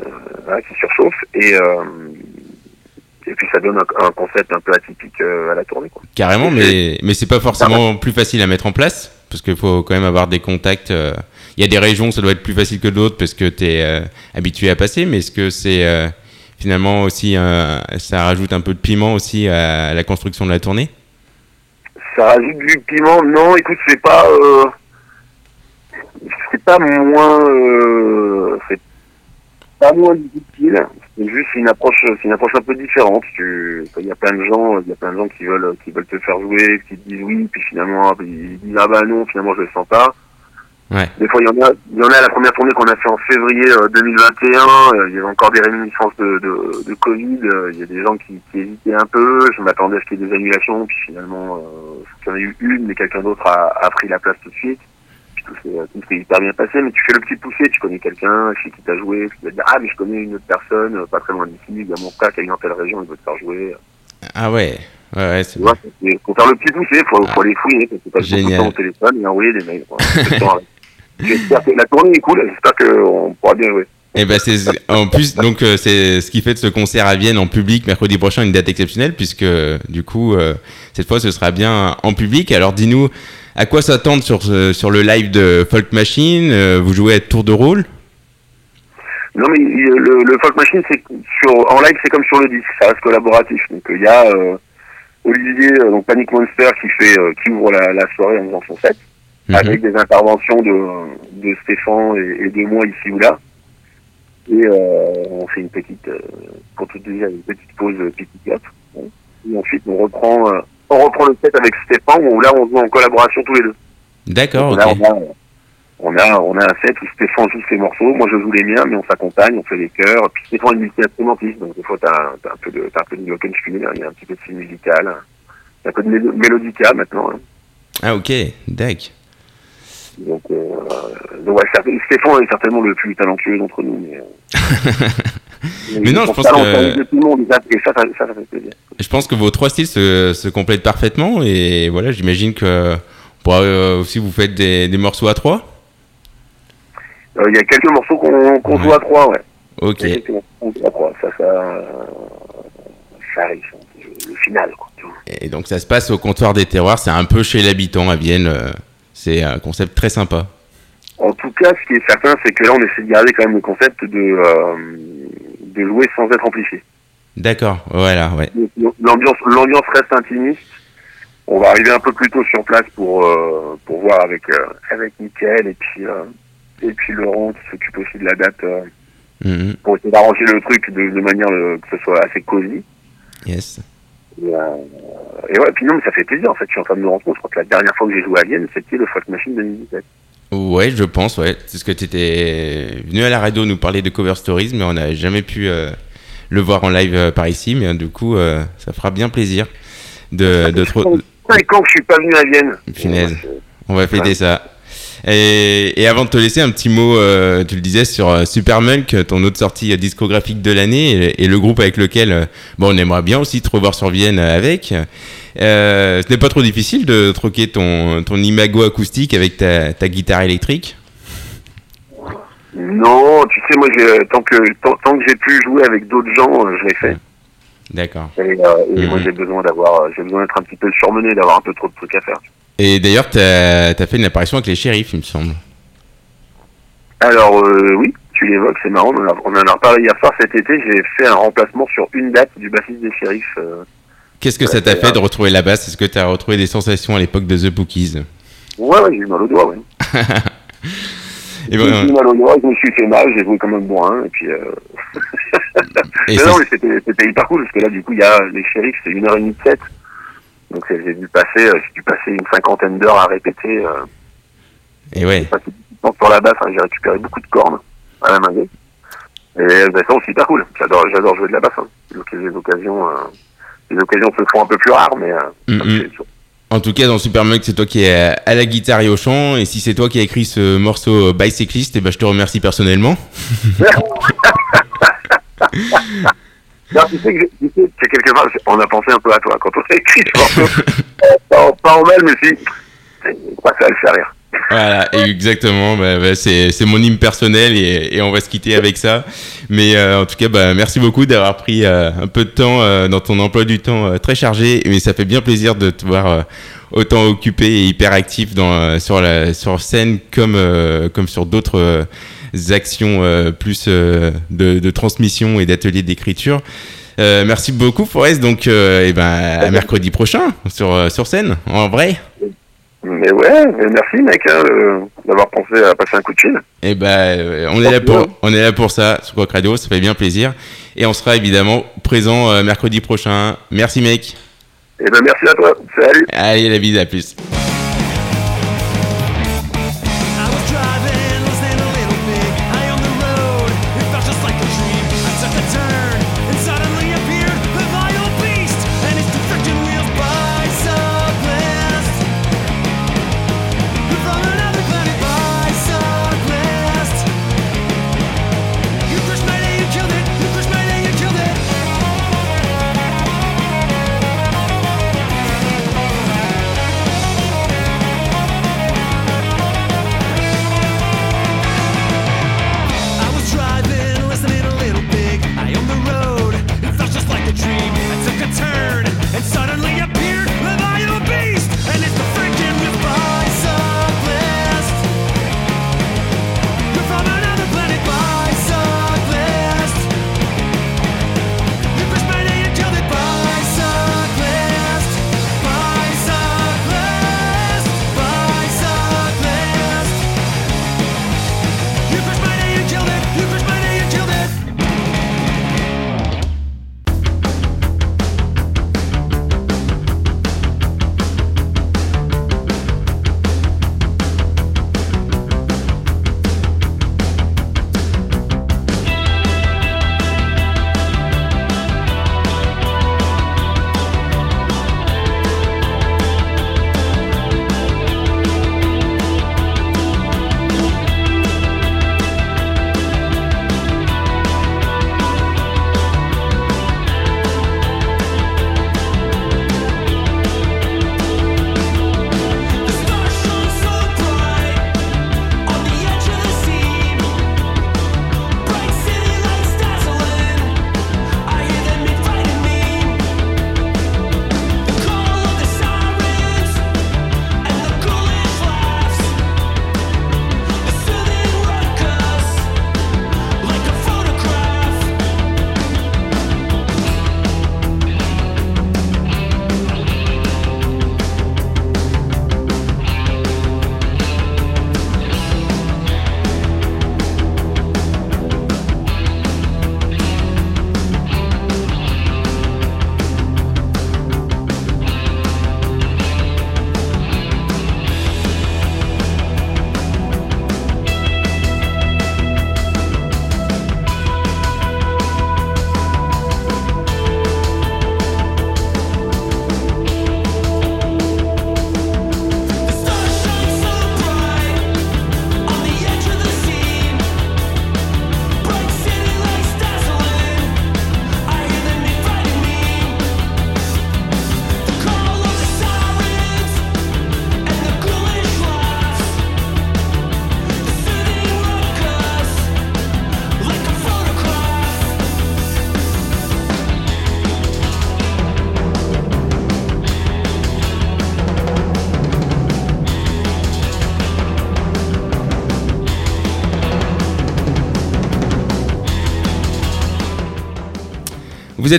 voilà, qui surchauffent et euh, et puis ça donne un, un concept un peu atypique euh, à la tournée. Quoi. Carrément, mais, mais c'est pas forcément plus facile à mettre en place, parce qu'il faut quand même avoir des contacts. euh, Il y a des régions où ça doit être plus facile que d'autres, parce que tu es habitué à passer, mais est-ce que c'est euh, finalement aussi, ça rajoute un peu de piment aussi à la construction de la tournée? Ça rajoute du piment? Non, écoute, c'est pas, euh, c'est pas moins, euh, c'est pas moins difficile. C'est juste une approche, c'est une approche un peu différente. Tu, il y a plein de gens, il y a plein de gens qui veulent, qui veulent te faire jouer, qui te disent oui, puis finalement ils disent ah bah non, finalement je le sens pas. Ouais. Des fois, il y en a, il y en a la première tournée qu'on a fait en février euh, 2021. euh, il y avait encore des réminiscences de, de, de Covid. euh, il y a des gens qui, qui hésitaient un peu. Je m'attendais à ce qu'il y ait des annulations. Puis finalement, euh, il y en a eu une, mais quelqu'un d'autre a, a pris la place tout de suite. Puis tout s'est tout s'est hyper bien passé. Mais tu fais le petit poussé. Tu connais quelqu'un chez qui t'as joué. Tu vas te dire, ah, mais je connais une autre personne, euh, pas très loin d'ici. Il y a mon frère qui a une dans telle région, il veut te faire jouer. Ah ouais, ouais, ouais, c'est vois, c'est- faut faire le petit poussé. Faut, faut aller fouiller. Parce que beaucoup de Génial. temps au téléphone et envoyer des mails. le ouais. J'espère que la tournée est cool. J'espère qu'on pourra bien jouer. Et ben c'est en plus donc euh, c'est ce qui fait de ce concert à Vienne en public mercredi prochain une date exceptionnelle puisque du coup euh, cette fois ce sera bien en public. Alors dis-nous à quoi s'attendre sur ce- sur le live de Folk Machine Euh, Vous jouez à tour de rôle? Non mais il- le, le Folk Machine, c'est sur en live, c'est comme sur le disque, ça reste collaboratif. Donc il y a euh, Olivier, euh, donc Panic Monster, qui fait, euh, qui ouvre la, la soirée en faisant son set, Mhm. avec des interventions de, de Stéphane et, et de moi ici ou là. Et euh, on fait une petite, euh, pour tout dire, une petite pause euh, pipi gap. Et ensuite on reprend, euh, on reprend le set avec Stéphane, où là on joue en collaboration tous les deux. D'accord, là, ok. on, a, on, a, on a un set où Stéphane joue ses morceaux, moi je joue les miens, mais on s'accompagne, on fait les chœurs. Puis Stéphane est multi-instrumentiste, donc des fois t'as as un peu de t'as un peu de hein, il y a un petit peu de style musical, il y a un peu de mélo- mélodica maintenant. hein. Ah ok, d'accord. Donc, euh, donc ouais, certain- Stéphane est certainement le plus talentueux d'entre nous. Mais, euh, Mais non, je pense que- au service de tout le monde, et ça, et ça, ça, ça, ça fait plaisir. Je pense que vos trois styles se, se complètent parfaitement et voilà, j'imagine que pourra euh, aussi vous faites des, des morceaux à trois. Euh, Il y a quelques morceaux qu'on Ouais. joue à trois, ouais. Ok. On joue à trois, ça, ça, ça arrive, le, final, quoi. Et donc ça se passe au comptoir des terroirs, c'est un peu chez l'habitant à Vienne. euh, C'est un concept très sympa. En tout cas, ce qui est certain, c'est que là, on essaie de garder quand même le concept de, euh, de jouer sans être amplifié. D'accord, voilà, ouais. L'ambiance, l'ambiance reste intimiste. On va arriver un peu plus tôt sur place pour euh, pour voir avec euh, avec Mickaël et puis euh, et puis Laurent qui s'occupe aussi de la date euh, Mhm, pour essayer d'arranger le truc de, de manière que ce soit assez cosy. Yes. Et, et ouais, puis non, mais ça fait plaisir. En fait, je suis en train de me rendre compte. Je crois que la dernière fois que j'ai joué à Vienne, c'était le Folk Machine 2017. Ouais, je pense, ouais. C'est ce que tu étais venu à la radio nous parler de Cover Stories, mais on n'a jamais pu euh, le voir en live euh, par ici. Mais euh, du coup, euh, ça fera bien plaisir de, de ans que je suis pas venu à Vienne. Finaise. On va fêter ça. Et, et avant de te laisser, un petit mot, tu le disais, sur Super Munk, ton autre sortie discographique de l'année, et, et le groupe avec lequel bon, on aimerait bien aussi te revoir sur Vienne avec. Euh, ce n'est pas trop difficile de troquer ton, ton imago acoustique avec ta, ta guitare électrique Non, tu sais, moi, tant que tant, tant que j'ai pu jouer avec d'autres gens, euh, je l'ai fait. D'accord. Et, euh, et Mhm. moi, j'ai besoin d'avoir, j'ai besoin d'être un petit peu surmené, d'avoir un peu trop de trucs à faire. Et d'ailleurs, tu as, fait une apparition avec les shérifs, il me semble. Alors, euh, oui, tu l'évoques, c'est marrant. On en, a, on en a reparlé hier soir. Cet été, j'ai fait un remplacement sur une date du bassiste des shérifs. euh. Qu'est-ce que ça t'a fait de retrouver la basse Est-ce que tu as retrouvé des sensations à l'époque de The Bookies? Ouais, ouais, j'ai eu mal au doigt, ouais. Et J'ai ben, eu mal au doigt, je me suis fait mal, j'ai joué comme un bourrin, et puis... Euh... Et mais non, mais c'était hyper cool, parce que là, du coup, il y a les shérifs, c'est une heure et demie de set. Donc j'ai dû passer, euh, j'ai dû passer une cinquantaine d'heures à répéter. Euh, Et ouais. sur la basse, hein, j'ai récupéré beaucoup de cornes à la main. Et bah, ça, c'est hyper cool. J'adore, jouer de la basse. Hein. Donc, Les occasions, euh, les occasions se font un peu plus rares, mais Mm, ça fait En tout cas, dans Super Mug, c'est toi qui es à la guitare et au chant. Et si c'est toi qui as écrit ce morceau euh, Bicyclist, eh ben, je te remercie personnellement. Non, tu sais que, tu sais que quelque part, on a pensé un peu à toi quand on a écrit ce morceau. pas, en- mal, mais si. C'est pas ça à le faire rire. Voilà, exactement. Bah, bah, c'est mon hymne personnel et, et on va se quitter avec ça. Mais euh, en tout cas, bah, merci beaucoup d'avoir pris euh, un peu de temps euh, dans ton emploi du temps euh, très chargé. Mais ça fait bien plaisir de te voir euh, autant occupé et hyper actif dans, euh, sur, la, sur scène comme, comme sur d'autres actions plus de, de transmission et d'ateliers d'écriture. Merci beaucoup Forest, donc eh ben, à mercredi prochain sur, sur scène, en vrai. Mais ouais, mais merci mec hein, euh, d'avoir pensé à passer un coup de fil. Et ben, euh, on est là pour, on est là pour ça sur Quack Radio, ça fait bien plaisir. Et on sera évidemment présent euh, mercredi prochain. Merci mec. Et ben merci à toi. Salut. Allez la bise, à plus.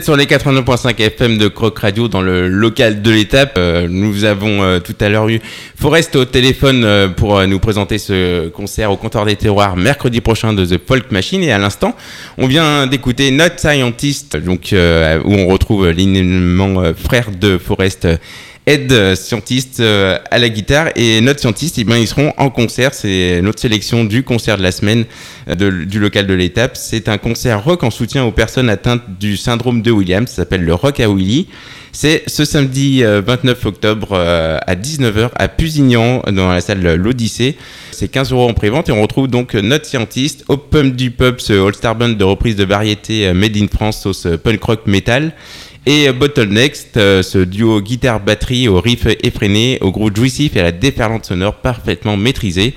Sur les 89.5 FM de Croc Radio dans le local de l'étape. Euh, nous avons euh, tout à l'heure eu Forest au téléphone euh, pour nous présenter ce concert au comptoir des terroirs mercredi prochain de The Folk Machine. Et à l'instant, on vient d'écouter Not Scientist, donc, où on retrouve l'inéminent euh, frère de Forest. Ed, euh, scientiste euh, à la guitare, et notre scientiste, eh ben, ils seront en concert. C'est notre sélection du concert de la semaine euh, du local de l'étape. C'est un concert rock en soutien aux personnes atteintes du syndrome de Williams. Ça s'appelle le Rock à Willy. C'est ce samedi euh, 29 octobre à 19h à Pusignan dans la salle L'Odyssée. C'est 15 euros en prévente et on retrouve donc notre scientiste, Open du Pub, ce All-Star Band de reprise de variété Made in France sauce punk rock metal. Et Bottlenext, euh, ce duo guitare-batterie au riff effréné, au gros jouissif et à la déferlante sonore parfaitement maîtrisée.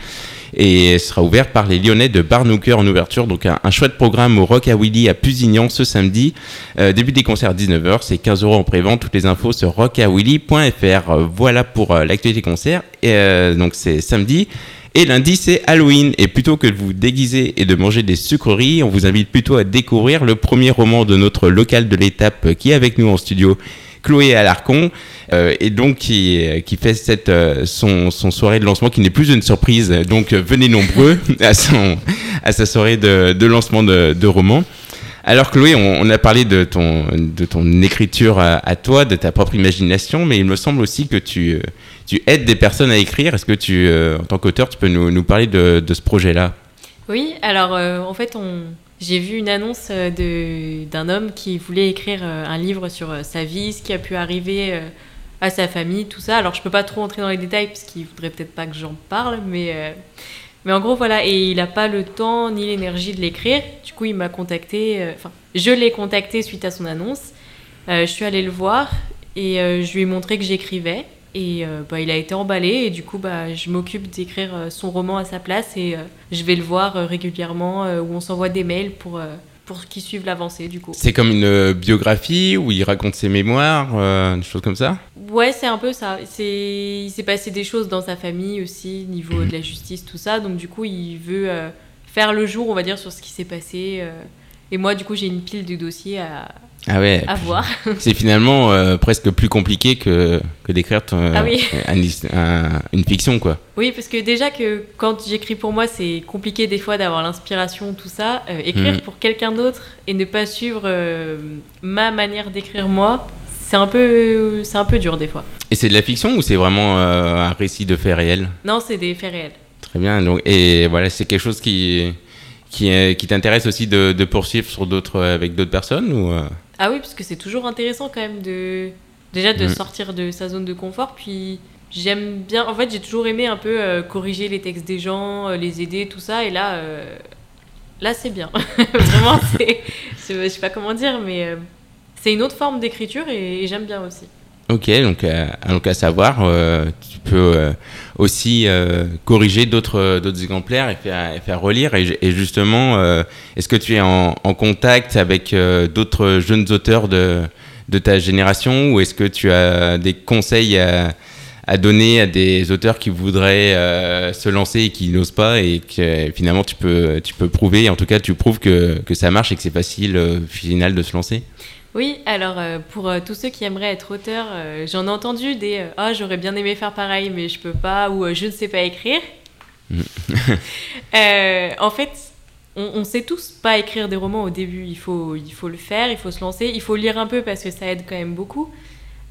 Et sera ouvert par les Lyonnais de Barnooker en ouverture. Donc un, chouette programme au Rock à Willy à Pusignan ce samedi. Euh, début des concerts à 19h, c'est 15 euros en prévente. Toutes les infos sur rockawilly.fr. Voilà pour euh, l'actualité concert. Et, euh, donc c'est samedi. Et lundi, c'est Halloween. Et plutôt que de vous déguiser et de manger des sucreries, on vous invite plutôt à découvrir le premier roman de notre local de l'étape euh, qui est avec nous en studio, Chloé Alarcon, euh, et donc qui, euh, fait cette, son, son soirée de lancement qui n'est plus une surprise. Donc venez nombreux à, son, à sa soirée de, de lancement de, de roman. Alors Chloé, on, on a parlé de ton, de ton écriture à, toi, de ta propre imagination, mais il me semble aussi que tu, euh, tu aides des personnes à écrire. Est-ce que tu, euh, en tant qu'auteur, tu peux nous, nous parler de, de ce projet-là? Oui, alors euh, en fait, j'ai vu une annonce d'un homme qui voulait écrire un livre sur sa vie, ce qui a pu arriver à sa famille, tout ça. Alors je peux pas trop entrer dans les détails parce qu'il voudrait peut-être pas que j'en parle, mais, mais en gros voilà. Et il n'a pas le temps ni l'énergie de l'écrire. Du coup, il m'a contacté, euh, enfin, je l'ai contacté suite à son annonce. Euh, je suis allée le voir et euh, je lui ai montré que j'écrivais. Et bah, il a été emballé et du coup bah, je m'occupe d'écrire son roman à sa place et je vais le voir régulièrement où on s'envoie des mails pour, pour qu'il suive l'avancée du coup. C'est comme une euh, biographie où il raconte ses mémoires, euh, des choses comme ça? Ouais, c'est un peu ça. C'est... Il s'est passé des choses dans sa famille aussi, niveau de la justice, tout ça. Donc du coup, il veut euh, faire le jour, on va dire, sur ce qui s'est passé. euh. Et moi, du coup, j'ai une pile de dossiers à, Ah ouais. à voir. C'est finalement euh, presque plus compliqué que, que d'écrire ton- Ah oui. un- un- une fiction, quoi. Oui, parce que déjà que quand j'écris pour moi, c'est compliqué des fois d'avoir l'inspiration, tout ça. Euh, écrire Mhm. pour quelqu'un d'autre et ne pas suivre euh, ma manière d'écrire moi, c'est un peu, c'est un peu dur des fois. Et c'est de la fiction ou c'est vraiment euh, un récit de faits réels? Non, c'est des faits réels. Très bien. Donc, et voilà, c'est quelque chose qui, qui, euh, qui t'intéresse aussi de, de poursuivre sur d'autres, avec d'autres personnes ou euh, Ah oui, parce que c'est toujours intéressant quand même de déjà de Mhm. sortir de sa zone de confort. Puis j'aime bien, en fait, j'ai toujours aimé un peu euh, corriger les textes des gens, euh, les aider, tout ça. Et là, euh, là, c'est bien. Vraiment, c'est, je sais pas comment dire, mais c'est une autre forme d'écriture et, et j'aime bien aussi. Ok, donc, euh, donc à savoir, euh, tu peux euh, aussi corriger d'autres exemplaires et faire, relire. Et, justement, est-ce que tu es en, contact avec d'autres jeunes auteurs de, de ta génération ou est-ce que tu as des conseils à, à donner à des auteurs qui voudraient se lancer et qui n'osent pas et que finalement tu peux, tu peux prouver, en tout cas tu prouves que, que ça marche et que c'est facile au final de se lancer? Oui, alors euh, pour euh, tous ceux qui aimeraient être auteurs, euh, j'en ai entendu des Ah, j'aurais bien aimé faire pareil, mais je peux pas, ou je ne sais pas écrire. Euh, en fait, on, on sait tous pas écrire des romans au début. Il faut, il faut le faire, il faut se lancer, il faut lire un peu parce que ça aide quand même beaucoup.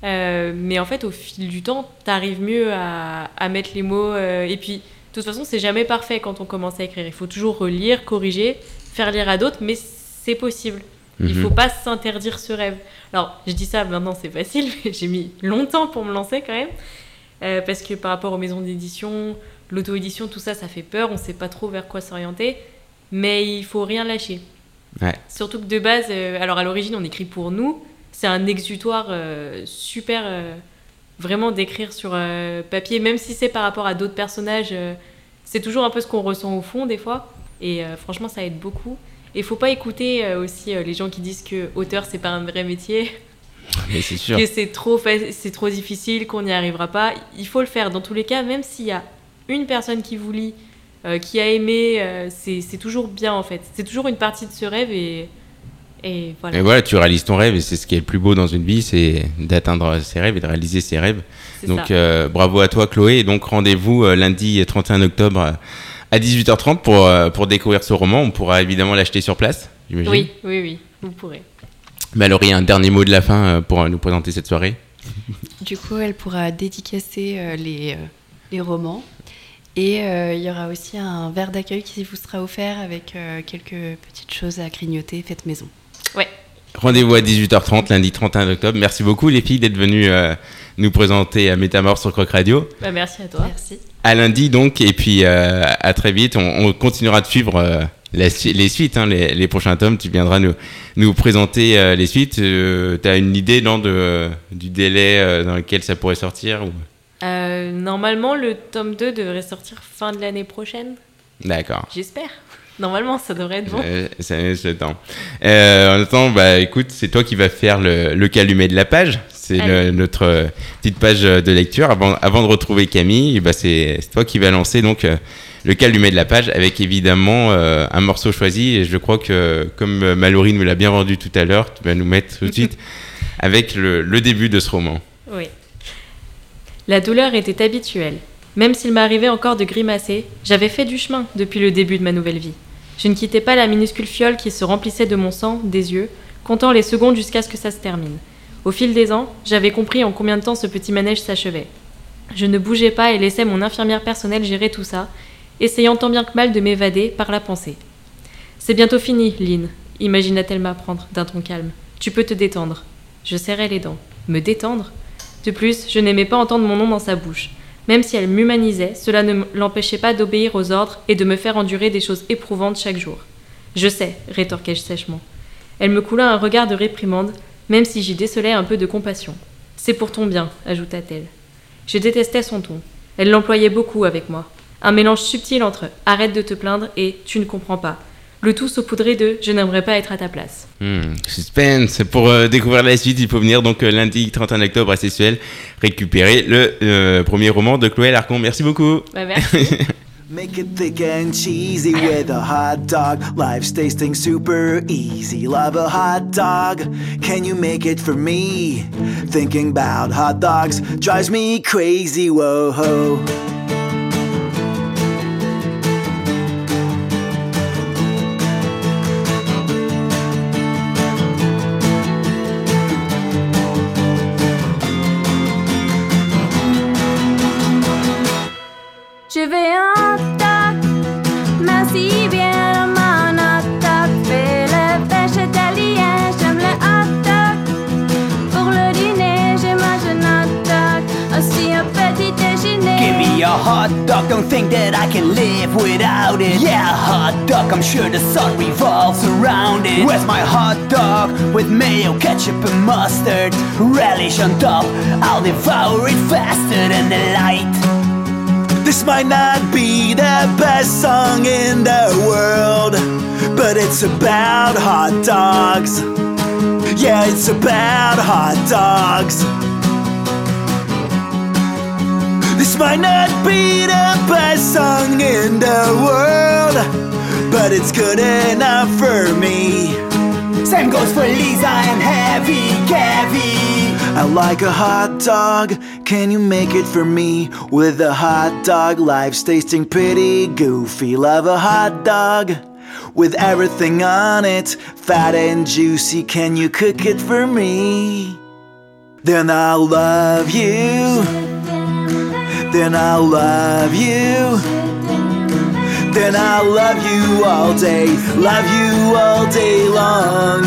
Mais en fait, au fil du temps, t'arrives mieux à, à mettre les mots. et puis, de toute façon, c'est jamais parfait quand on commence à écrire. Il faut toujours relire, corriger, faire lire à d'autres, mais c'est possible. Il Mhm. faut pas s'interdire ce rêve. Alors, je dis ça maintenant, c'est facile, mais j'ai mis longtemps pour me lancer quand même. Euh, parce que par rapport aux maisons d'édition, l'auto-édition, tout ça, ça fait peur, on sait pas trop vers quoi s'orienter. Mais il faut rien lâcher. Ouais. Surtout que de base, euh, alors à l'origine, on écrit pour nous. C'est un exutoire euh, super, vraiment d'écrire sur papier, même si c'est par rapport à d'autres personnages. c'est toujours un peu ce qu'on ressent au fond, des fois. Et franchement, ça aide beaucoup. Et faut pas écouter euh, aussi euh, les gens qui disent que auteur, c'est pas un vrai métier Mais c'est sûr. que c'est trop, c'est trop difficile, qu'on n'y arrivera pas. Il faut le faire. Dans tous les cas, même s'il y a une personne qui vous lit, euh, qui a aimé, euh, c'est toujours bien en fait. C'est toujours une partie de ce rêve et Et voilà. Et voilà, tu réalises ton rêve et c'est ce qui est le plus beau dans une vie, c'est d'atteindre ses rêves et de réaliser ses rêves. Donc euh, bravo à toi Chloé et donc rendez-vous lundi 31 octobre à 18h30 pour, euh, pour découvrir ce roman. On pourra évidemment l'acheter sur place, j'imagine. Oui, oui, oui, vous pourrez. Mallory, un dernier mot de la fin euh, pour nous présenter cette soirée. Du coup, elle pourra dédicacer euh, les, euh, les romans. Et euh, il y aura aussi un verre d'accueil qui vous sera offert avec euh, quelques petites choses à grignoter faites maison. Rendez-vous à 18h30 lundi 31 octobre. Merci beaucoup les filles d'être venues euh, nous présenter à Métamorphe sur Croc Radio. Bah, merci à toi. Merci. À lundi donc et puis euh, à très vite. On, on continuera de suivre euh, la les suites, hein, les, les prochains tomes. Tu viendras nous, nous présenter euh, les suites. tu as une idée dans de, du délai dans lequel ça pourrait sortir ou... Normalement, le tome 2 devrait sortir fin de l'année prochaine. D'accord. J'espère. Normalement, ça devrait être bon. Euh, ça ça attend. Euh, en attendant, bah écoute, c'est toi qui vas faire le, le calumet de la page. C'est notre euh, petite page euh, de lecture. Avant, avant de retrouver Camille, bah c'est c'est toi qui vas lancer donc euh, le calumet de la page avec évidemment euh, un morceau choisi. Et je crois que comme Mallory nous l'a bien vendu tout à l'heure, tu vas nous mettre tout de suite avec le, le début de ce roman. Oui. La douleur était habituelle. Même s'il m'arrivait encore de grimacer, j'avais fait du chemin depuis le début de ma nouvelle vie. Je ne quittais pas la minuscule fiole qui se remplissait de mon sang, des yeux, comptant les secondes jusqu'à ce que ça se termine. Au fil des ans, j'avais compris en combien de temps ce petit manège s'achevait. Je ne bougeais pas et laissais mon infirmière personnelle gérer tout ça, essayant tant bien que mal de m'évader par la pensée. C'est bientôt fini, Lynn, imagina-t-elle m'apprendre d'un ton calme. Tu peux te détendre. Je serrais les dents. Me détendre? De plus, je n'aimais pas entendre mon nom dans sa bouche. Même si elle m'humanisait, cela ne l'empêchait pas d'obéir aux ordres et de me faire endurer des choses éprouvantes chaque jour. Je sais, rétorquai-je sèchement. Elle me coula un regard de réprimande, même si j'y décelais un peu de compassion. C'est pour ton bien, ajouta-t-elle. Je détestais son ton. Elle l'employait beaucoup avec moi. Un mélange subtil entre arrête de te plaindre et tu ne comprends pas. Le tout saupoudré de je n'aimerais pas être à ta place. Hmm, suspense. Pour euh, découvrir la suite, il faut venir donc euh, lundi 31 octobre à Sexuel récupérer le euh, premier roman de Chloé Larcon. Merci beaucoup. Bah, merci. Make it thick and cheesy with a hot dog. Life's tasting super easy. Love a hot dog. Can you make it for me? Thinking about hot dogs drives me crazy. Whoa ho. Hot dog, don't think that I can live without it. Yeah, hot dog, I'm sure the sun revolves around it. Where's my hot dog with mayo, ketchup, and mustard? Relish on top, I'll devour it faster than the light. This might not be the best song in the world, but it's about hot dogs. Yeah, it's about hot dogs. Might not be the best song in the world, but it's good enough for me. Same goes for Lisa and Heavy Kevy. I like a hot dog. Can you make it for me? With a hot dog, life's tasting pretty goofy. Love a hot dog with everything on it, fat and juicy. Can you cook it for me? Then I'll love you. Then I'll love you. Then I'll love you all day, love you all day long.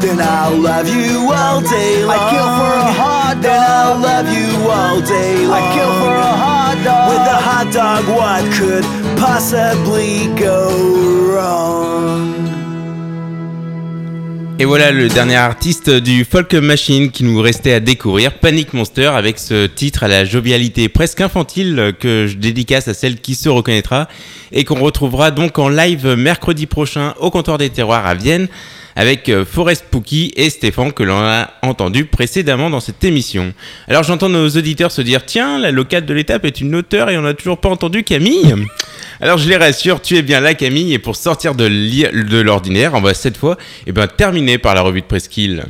Then I'll love you all day long. I kill for a hot dog. Then I'll love you all day long. I kill for a hot dog. With a hot dog, what could possibly go wrong? Et voilà le dernier artiste du Folk Machine qui nous restait à découvrir, Panic Monster, avec ce titre à la jovialité presque infantile que je dédicace à celle qui se reconnaîtra et qu'on retrouvera donc en live mercredi prochain au comptoir des terroirs à Vienne avec euh, Forest Pookie et Stéphane que l'on a entendu précédemment dans cette émission. Alors j'entends nos auditeurs se dire tiens la locale de l'étape est une auteure et on n'a toujours pas entendu Camille. Alors je les rassure, tu es bien là Camille, et pour sortir de l'ordinaire, on va cette fois eh ben, terminer par la revue de Presqu'île.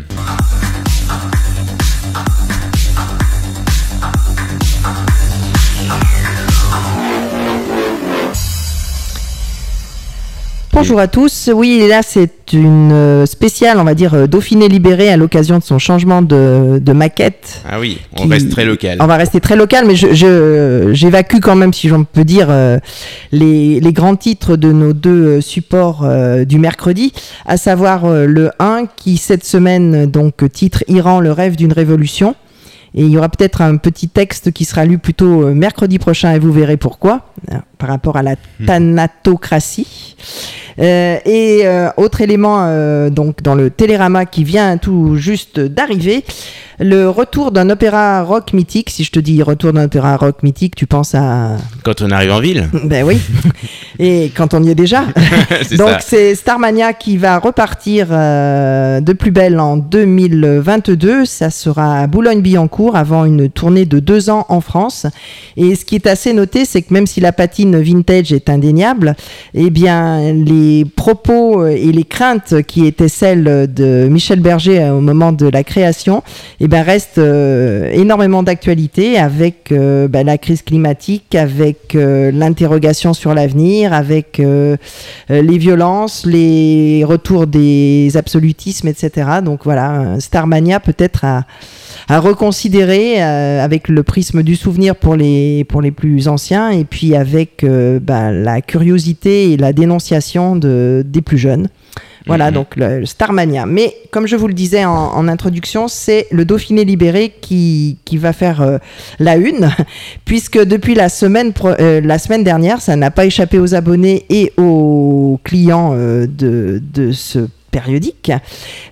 Bonjour à tous. Oui, là c'est une euh, spéciale, on va dire, euh, Dauphiné libéré à l'occasion de son changement de, de maquette. Ah oui, on qui- reste très local. On va rester très local, mais je, je- j'évacue quand même, si j'en peux dire, euh, les, les grands titres de nos deux supports du mercredi, à savoir le 1 qui cette semaine donc titre Iran, le rêve d'une révolution. Et il y aura peut-être un petit texte qui sera lu plutôt mercredi prochain et vous verrez pourquoi, par rapport à la thanatocratie. Euh, et euh, autre élément euh, donc dans le Télérama qui vient tout juste d'arriver, le retour d'un opéra rock mythique. Si je te dis retour d'un opéra rock mythique, tu penses à Quand on arrive en ville. ben oui. Et quand on y est déjà. Donc c'est Starmania qui va repartir euh, de plus belle en 2022. Ça sera à Boulogne-Billancourt avant une tournée de deux ans en France. Et ce qui est assez noté, c'est que même si la patine vintage est indéniable, eh bien les propos et les craintes qui étaient celles de Michel Berger au moment de la création, eh ben restent euh, énormément d'actualité avec euh, ben, la crise climatique, avec euh, l'interrogation sur l'avenir, avec euh, euh, les violences, les retours des absolutismes, etc. Donc voilà, Starmania peut-être à, à reconsidérer euh, avec le prisme du souvenir pour les, pour les plus anciens et puis avec euh, ben, la curiosité et la dénonciation de, des plus jeunes. Voilà, Mhm. donc le, le Starmania. Mais comme je vous le disais en, en introduction, c'est le Dauphiné libéré qui, qui va faire euh, la une, puisque depuis la semaine, euh, la semaine dernière, ça n'a pas échappé aux abonnés et aux clients euh, de, de ce périodique,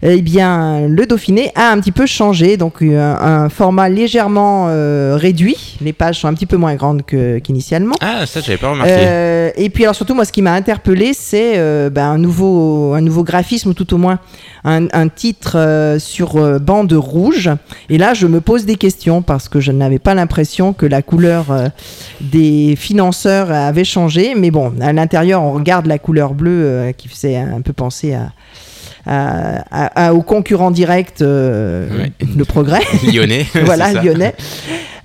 eh bien, le Dauphiné a un petit peu changé, donc un, un format légèrement euh, réduit. Les pages sont un petit peu moins grandes qu'initialement. Ah, ça, j'avais pas remarqué. Euh, et puis alors surtout moi ce qui m'a interpellé c'est euh, ben, un nouveau un nouveau graphisme ou tout au moins un, un titre euh, sur euh, bande rouge et là je me pose des questions parce que je n'avais pas l'impression que la couleur euh, des financeurs avait changé mais bon à l'intérieur on regarde la couleur bleue euh, qui faisait un peu penser à à- à- à- au concurrent direct euh, Ouais. le progrès Lyonnais. voilà, lyonnais.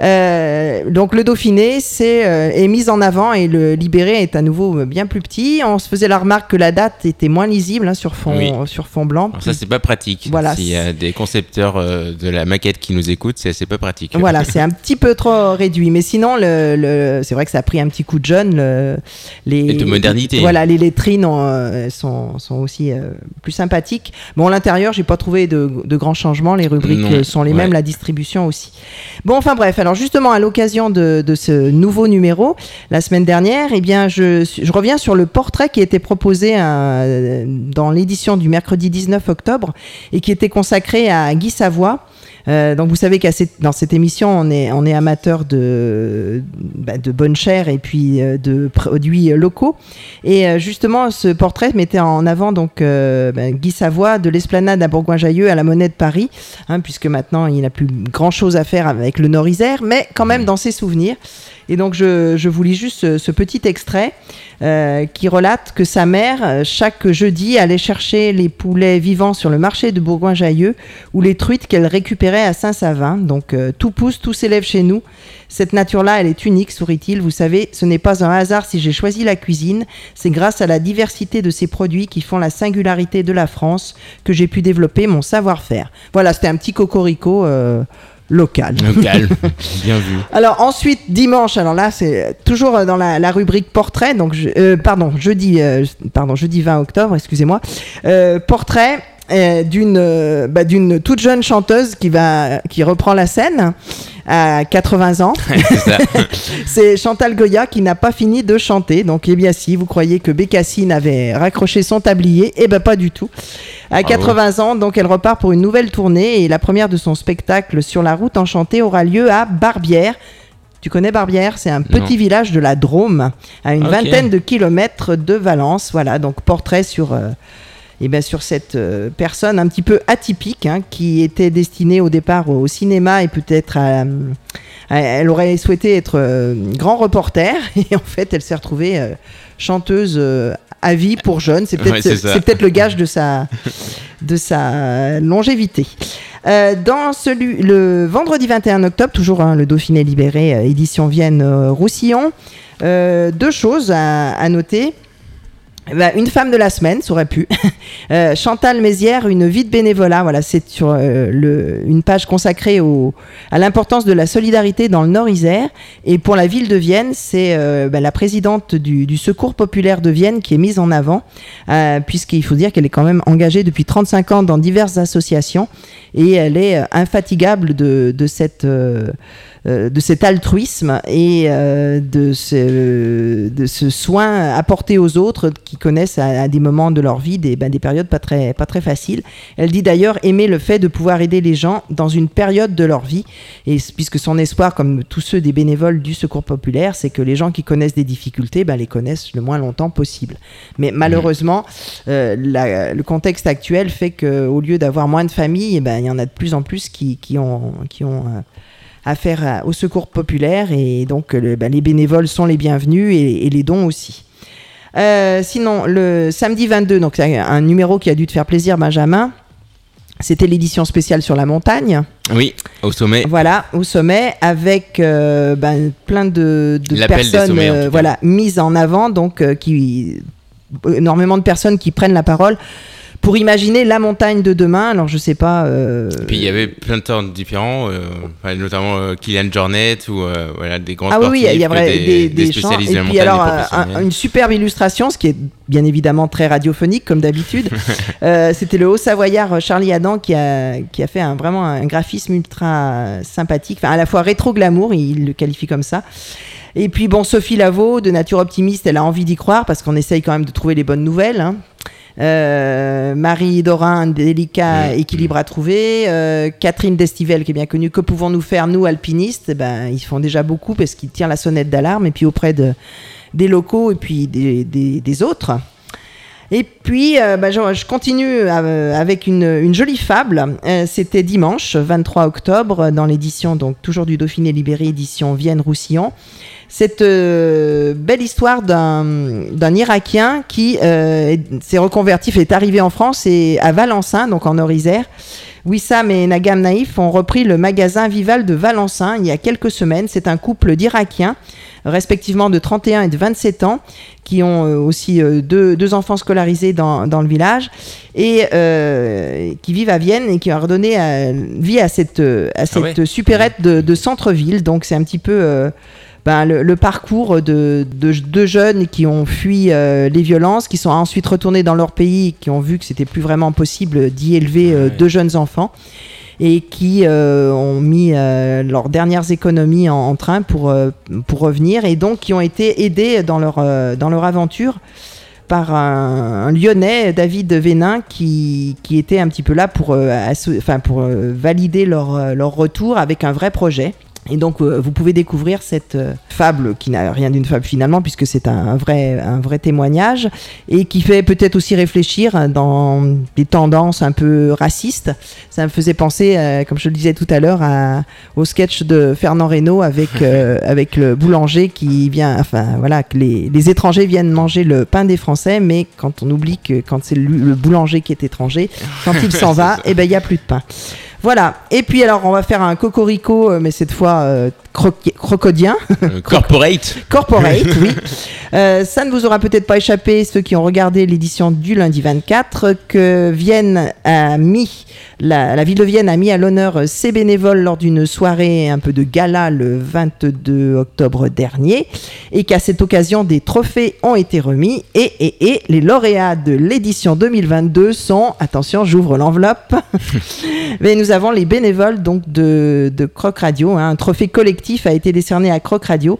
Euh, donc le Dauphiné c'est, euh, est mis en avant et le Libéré est à nouveau euh, bien plus petit. On se faisait la remarque que la date était moins lisible hein, sur, fond, Oui. sur fond blanc. Alors ça, c'est pas pratique. Voilà. S'il y a des concepteurs euh, de la maquette qui nous écoutent, c'est c'est pas pratique. Voilà, c'est un petit peu trop réduit. Mais sinon, le, le- c'est vrai que ça a pris un petit coup de jeune. le- les, Et de modernité. Voilà, les lettrines ont, sont, sont aussi plus sympathiques. Bon, à l'intérieur, j'ai pas trouvé de, de grands changements. Les rubriques Non, sont les ouais. mêmes, la distribution aussi. Bon, enfin bref, alors justement, à l'occasion de, ce nouveau numéro, la semaine dernière, eh je reviens sur le portrait qui était proposé euh, dans l'édition du mercredi 19 octobre et qui était consacré à Guy Savoie. Euh, donc vous savez qu'à cette- dans cette émission, on est, on est amateur de, bah, de bonne chair et puis euh, de produits locaux. Et euh, justement, ce portrait mettait en avant donc euh, bah, Guy Savoie de l'esplanade à Bourgoin-Jallieu à la Monnaie de Paris, hein, puisque maintenant il n'a plus grand chose à faire avec le Nord-Isère, mais quand même dans ses souvenirs. Et donc je, je vous lis juste ce, petit extrait euh, qui relate que sa mère, euh, chaque jeudi, allait chercher les poulets vivants sur le marché de Bourgoin-Jallieu ou les truites qu'elle récupérait à Saint-Savin. Donc euh, tout pousse, tout s'élève chez nous. Cette nature-là, elle est unique, sourit-il. Vous savez, ce n'est pas un hasard si j'ai choisi la cuisine. C'est grâce à la diversité de ces produits qui font la singularité de la France que j'ai pu développer mon savoir-faire. Voilà, c'était un petit cocorico local. Local. Bien vu. Alors ensuite dimanche, alors là c'est toujours dans la, la rubrique portrait, donc je- euh, pardon jeudi, euh, pardon jeudi 20 octobre, excusez-moi, Euh, portrait euh, d'une euh, bah, d'une toute jeune chanteuse qui va qui reprend la scène à 80 ans. C'est Chantal Goya qui n'a pas fini de chanter. Donc, eh bien, si vous croyez que Bécassine avait raccroché son tablier, eh ben pas du tout. À Bravo. 80 ans, donc elle repart pour une nouvelle tournée et la première de son spectacle sur la route enchantée aura lieu à Barbière. Tu connais Barbière? C'est un petit Non. village de la Drôme, à une Ok. vingtaine de kilomètres de Valence. Voilà, donc portrait sur, euh, et ben sur cette euh, personne un petit peu atypique hein, qui était destinée au départ au cinéma et peut-être à, à- elle aurait souhaité être euh, grand reporter et en fait elle s'est retrouvée euh, chanteuse euh, à vie pour jeunes. C'est peut-être Ouais, c'est ça. c'est peut-être le gage de sa de sa longévité. Euh, dans celui, le vendredi 21 octobre, toujours hein, le Dauphiné libéré, euh, édition Vienne euh, Roussillon, euh, deux choses à, à noter. Ben, une femme de la semaine, ça aurait pu. Euh, Chantal Mézières, une vie de bénévolat. Voilà, c'est sur euh, le, une page consacrée au, à l'importance de la solidarité dans le Nord-Isère. Et pour la ville de Vienne, c'est euh, ben, la présidente du, du Secours populaire de Vienne qui est mise en avant, euh, puisqu'il faut dire qu'elle est quand même engagée depuis 35 ans dans diverses associations et elle est euh, infatigable de, de cette. Euh, de cet altruisme et euh, de, ce, de ce soin apporté aux autres qui connaissent à, à des moments de leur vie des, ben, des périodes pas très, pas très faciles. Elle dit d'ailleurs aimer le fait de pouvoir aider les gens dans une période de leur vie, et puisque son espoir, comme tous ceux des bénévoles du Secours populaire, c'est que les gens qui connaissent des difficultés ben, les connaissent le moins longtemps possible. Mais malheureusement, euh, la- le contexte actuel fait qu'au lieu d'avoir moins de familles, eh ben, il y en a de plus en plus qui, qui ont... Qui ont euh, affaire à- au secours populaire et donc euh, le- bah, les bénévoles sont les bienvenus et, et les dons aussi. Euh, sinon, le samedi 22, donc c'est un numéro qui a dû te faire plaisir, Benjamin. C'était l'édition spéciale sur la montagne. Oui, au sommet. Voilà, au sommet, avec euh, ben, plein de, personnes sommets, euh, voilà, mises en avant, donc euh, qui, énormément de personnes qui prennent la parole pour imaginer la montagne de demain. Alors, je sais pas. euh, Et puis il y avait plein de temps différents, euh, notamment euh, Kylian Jornet ou voilà, des grands Ah oui, il y a vrai, des, des, des des chants. spécialistes Et de la puis montagne, alors, un- une superbe illustration, ce qui est bien évidemment très radiophonique, comme d'habitude. C'était le Haut-Savoyard euh, Charlie Adam qui a, qui a fait un, vraiment un graphisme ultra sympathique, enfin à la fois rétro-glamour, il le qualifie comme ça. Et puis bon, Sophie Lavaux, de Nature Optimiste, elle a envie d'y croire parce qu'on essaye quand même de trouver les bonnes nouvelles. hein. Euh, Marie Dorin, délicat équilibre à trouver. Euh, Catherine Destivelle, qui est bien connue. Que pouvons-nous faire, nous, alpinistes? Eh ben, Ils font déjà beaucoup parce qu'ils tirent la sonnette d'alarme et puis auprès de, des locaux et puis des, des- des autres. Et puis, euh, bah, je, continue euh, avec une, jolie fable. Euh, C'était dimanche 23 octobre dans l'édition, donc toujours du Dauphiné Libéré, édition Vienne-Roussillon. Cette belle histoire d'un Irakien qui est- s'est reconverti, est arrivé en France et à Valençin, donc en Nord-Isère. Wissam et Nagam Naïf ont repris le magasin Vival de Valençin il y a quelques semaines. C'est un couple d'Irakiens, respectivement de 31 et de 27 ans, qui ont euh, aussi euh, deux, deux enfants scolarisés dans, dans le village et euh, qui vivent à Vienne et qui ont redonné vie à cette, à cette ouais. supérette de, de centre-ville. Donc c'est un petit peu euh, ben, le, le parcours de, de, de jeunes qui ont fui euh, les violences, qui sont ensuite retournés dans leur pays, qui ont vu que c'était plus vraiment possible d'y élever euh, deux jeunes enfants et qui euh, ont mis euh, leurs dernières économies en, en train pour, euh, pour revenir et donc qui ont été aidés dans leur, dans leur aventure par un, un Lyonnais, David Vénin, qui, qui était un petit peu là pour, pour valider leur, leur retour avec un vrai projet. Et donc, euh, vous pouvez découvrir cette euh, fable qui n'a rien d'une fable finalement, puisque c'est un, un vrai, un vrai témoignage, et qui fait peut-être aussi réfléchir dans des tendances un peu racistes. Ça me faisait penser, euh, comme je le disais tout à l'heure, au sketch de Fernand Reynaud avec, euh, avec le boulanger qui vient, enfin voilà, que les, les étrangers viennent manger le pain des Français, mais quand on oublie que quand c'est le, le boulanger qui est étranger, quand il s'en va, eh ben il y a plus de pain. Voilà. Et puis alors, on va faire un cocorico, euh, mais cette fois euh, crocodien. Euh, corporate. Corporate, oui. Euh, ça ne vous aura peut-être pas échappé, ceux qui ont regardé l'édition du lundi 24, que Vienne a mis, la, la ville de Vienne a mis à l'honneur euh, ses bénévoles lors d'une soirée un peu de gala le 22 octobre dernier, et qu'à cette occasion, des trophées ont été remis, et, et, et les lauréats de l'édition 2022 sont, attention, j'ouvre l'enveloppe, mais nous avons les bénévoles donc de, de Croc Radio. hein. Un trophée collectif a été décerné à Croc Radio.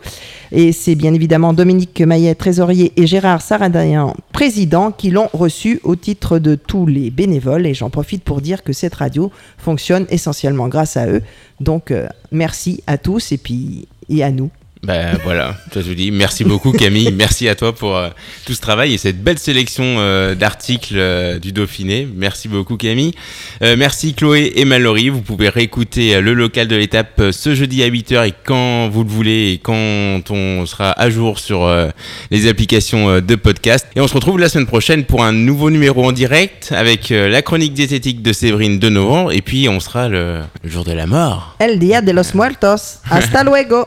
Et c'est bien évidemment Dominique Maillet, trésorier, et Gérard Saradayan, président, qui l'ont reçu au titre de tous les bénévoles. Et j'en profite pour dire que cette radio fonctionne essentiellement grâce à eux. Donc euh, merci à tous et puis et à nous. Ben voilà, je te dis merci beaucoup Camille, merci à toi pour euh, tout ce travail et cette belle sélection euh, d'articles euh, du Dauphiné. Merci beaucoup Camille. Merci Chloé et Mallory. Vous pouvez réécouter le local de l'étape ce jeudi à 8h et quand vous le voulez et quand on sera à jour sur les applications de podcast. Et on se retrouve la semaine prochaine pour un nouveau numéro en direct avec la chronique diététique de Séverine de novembre et puis on sera le, le jour de la mort. El Dia de los Muertos. Hasta luego.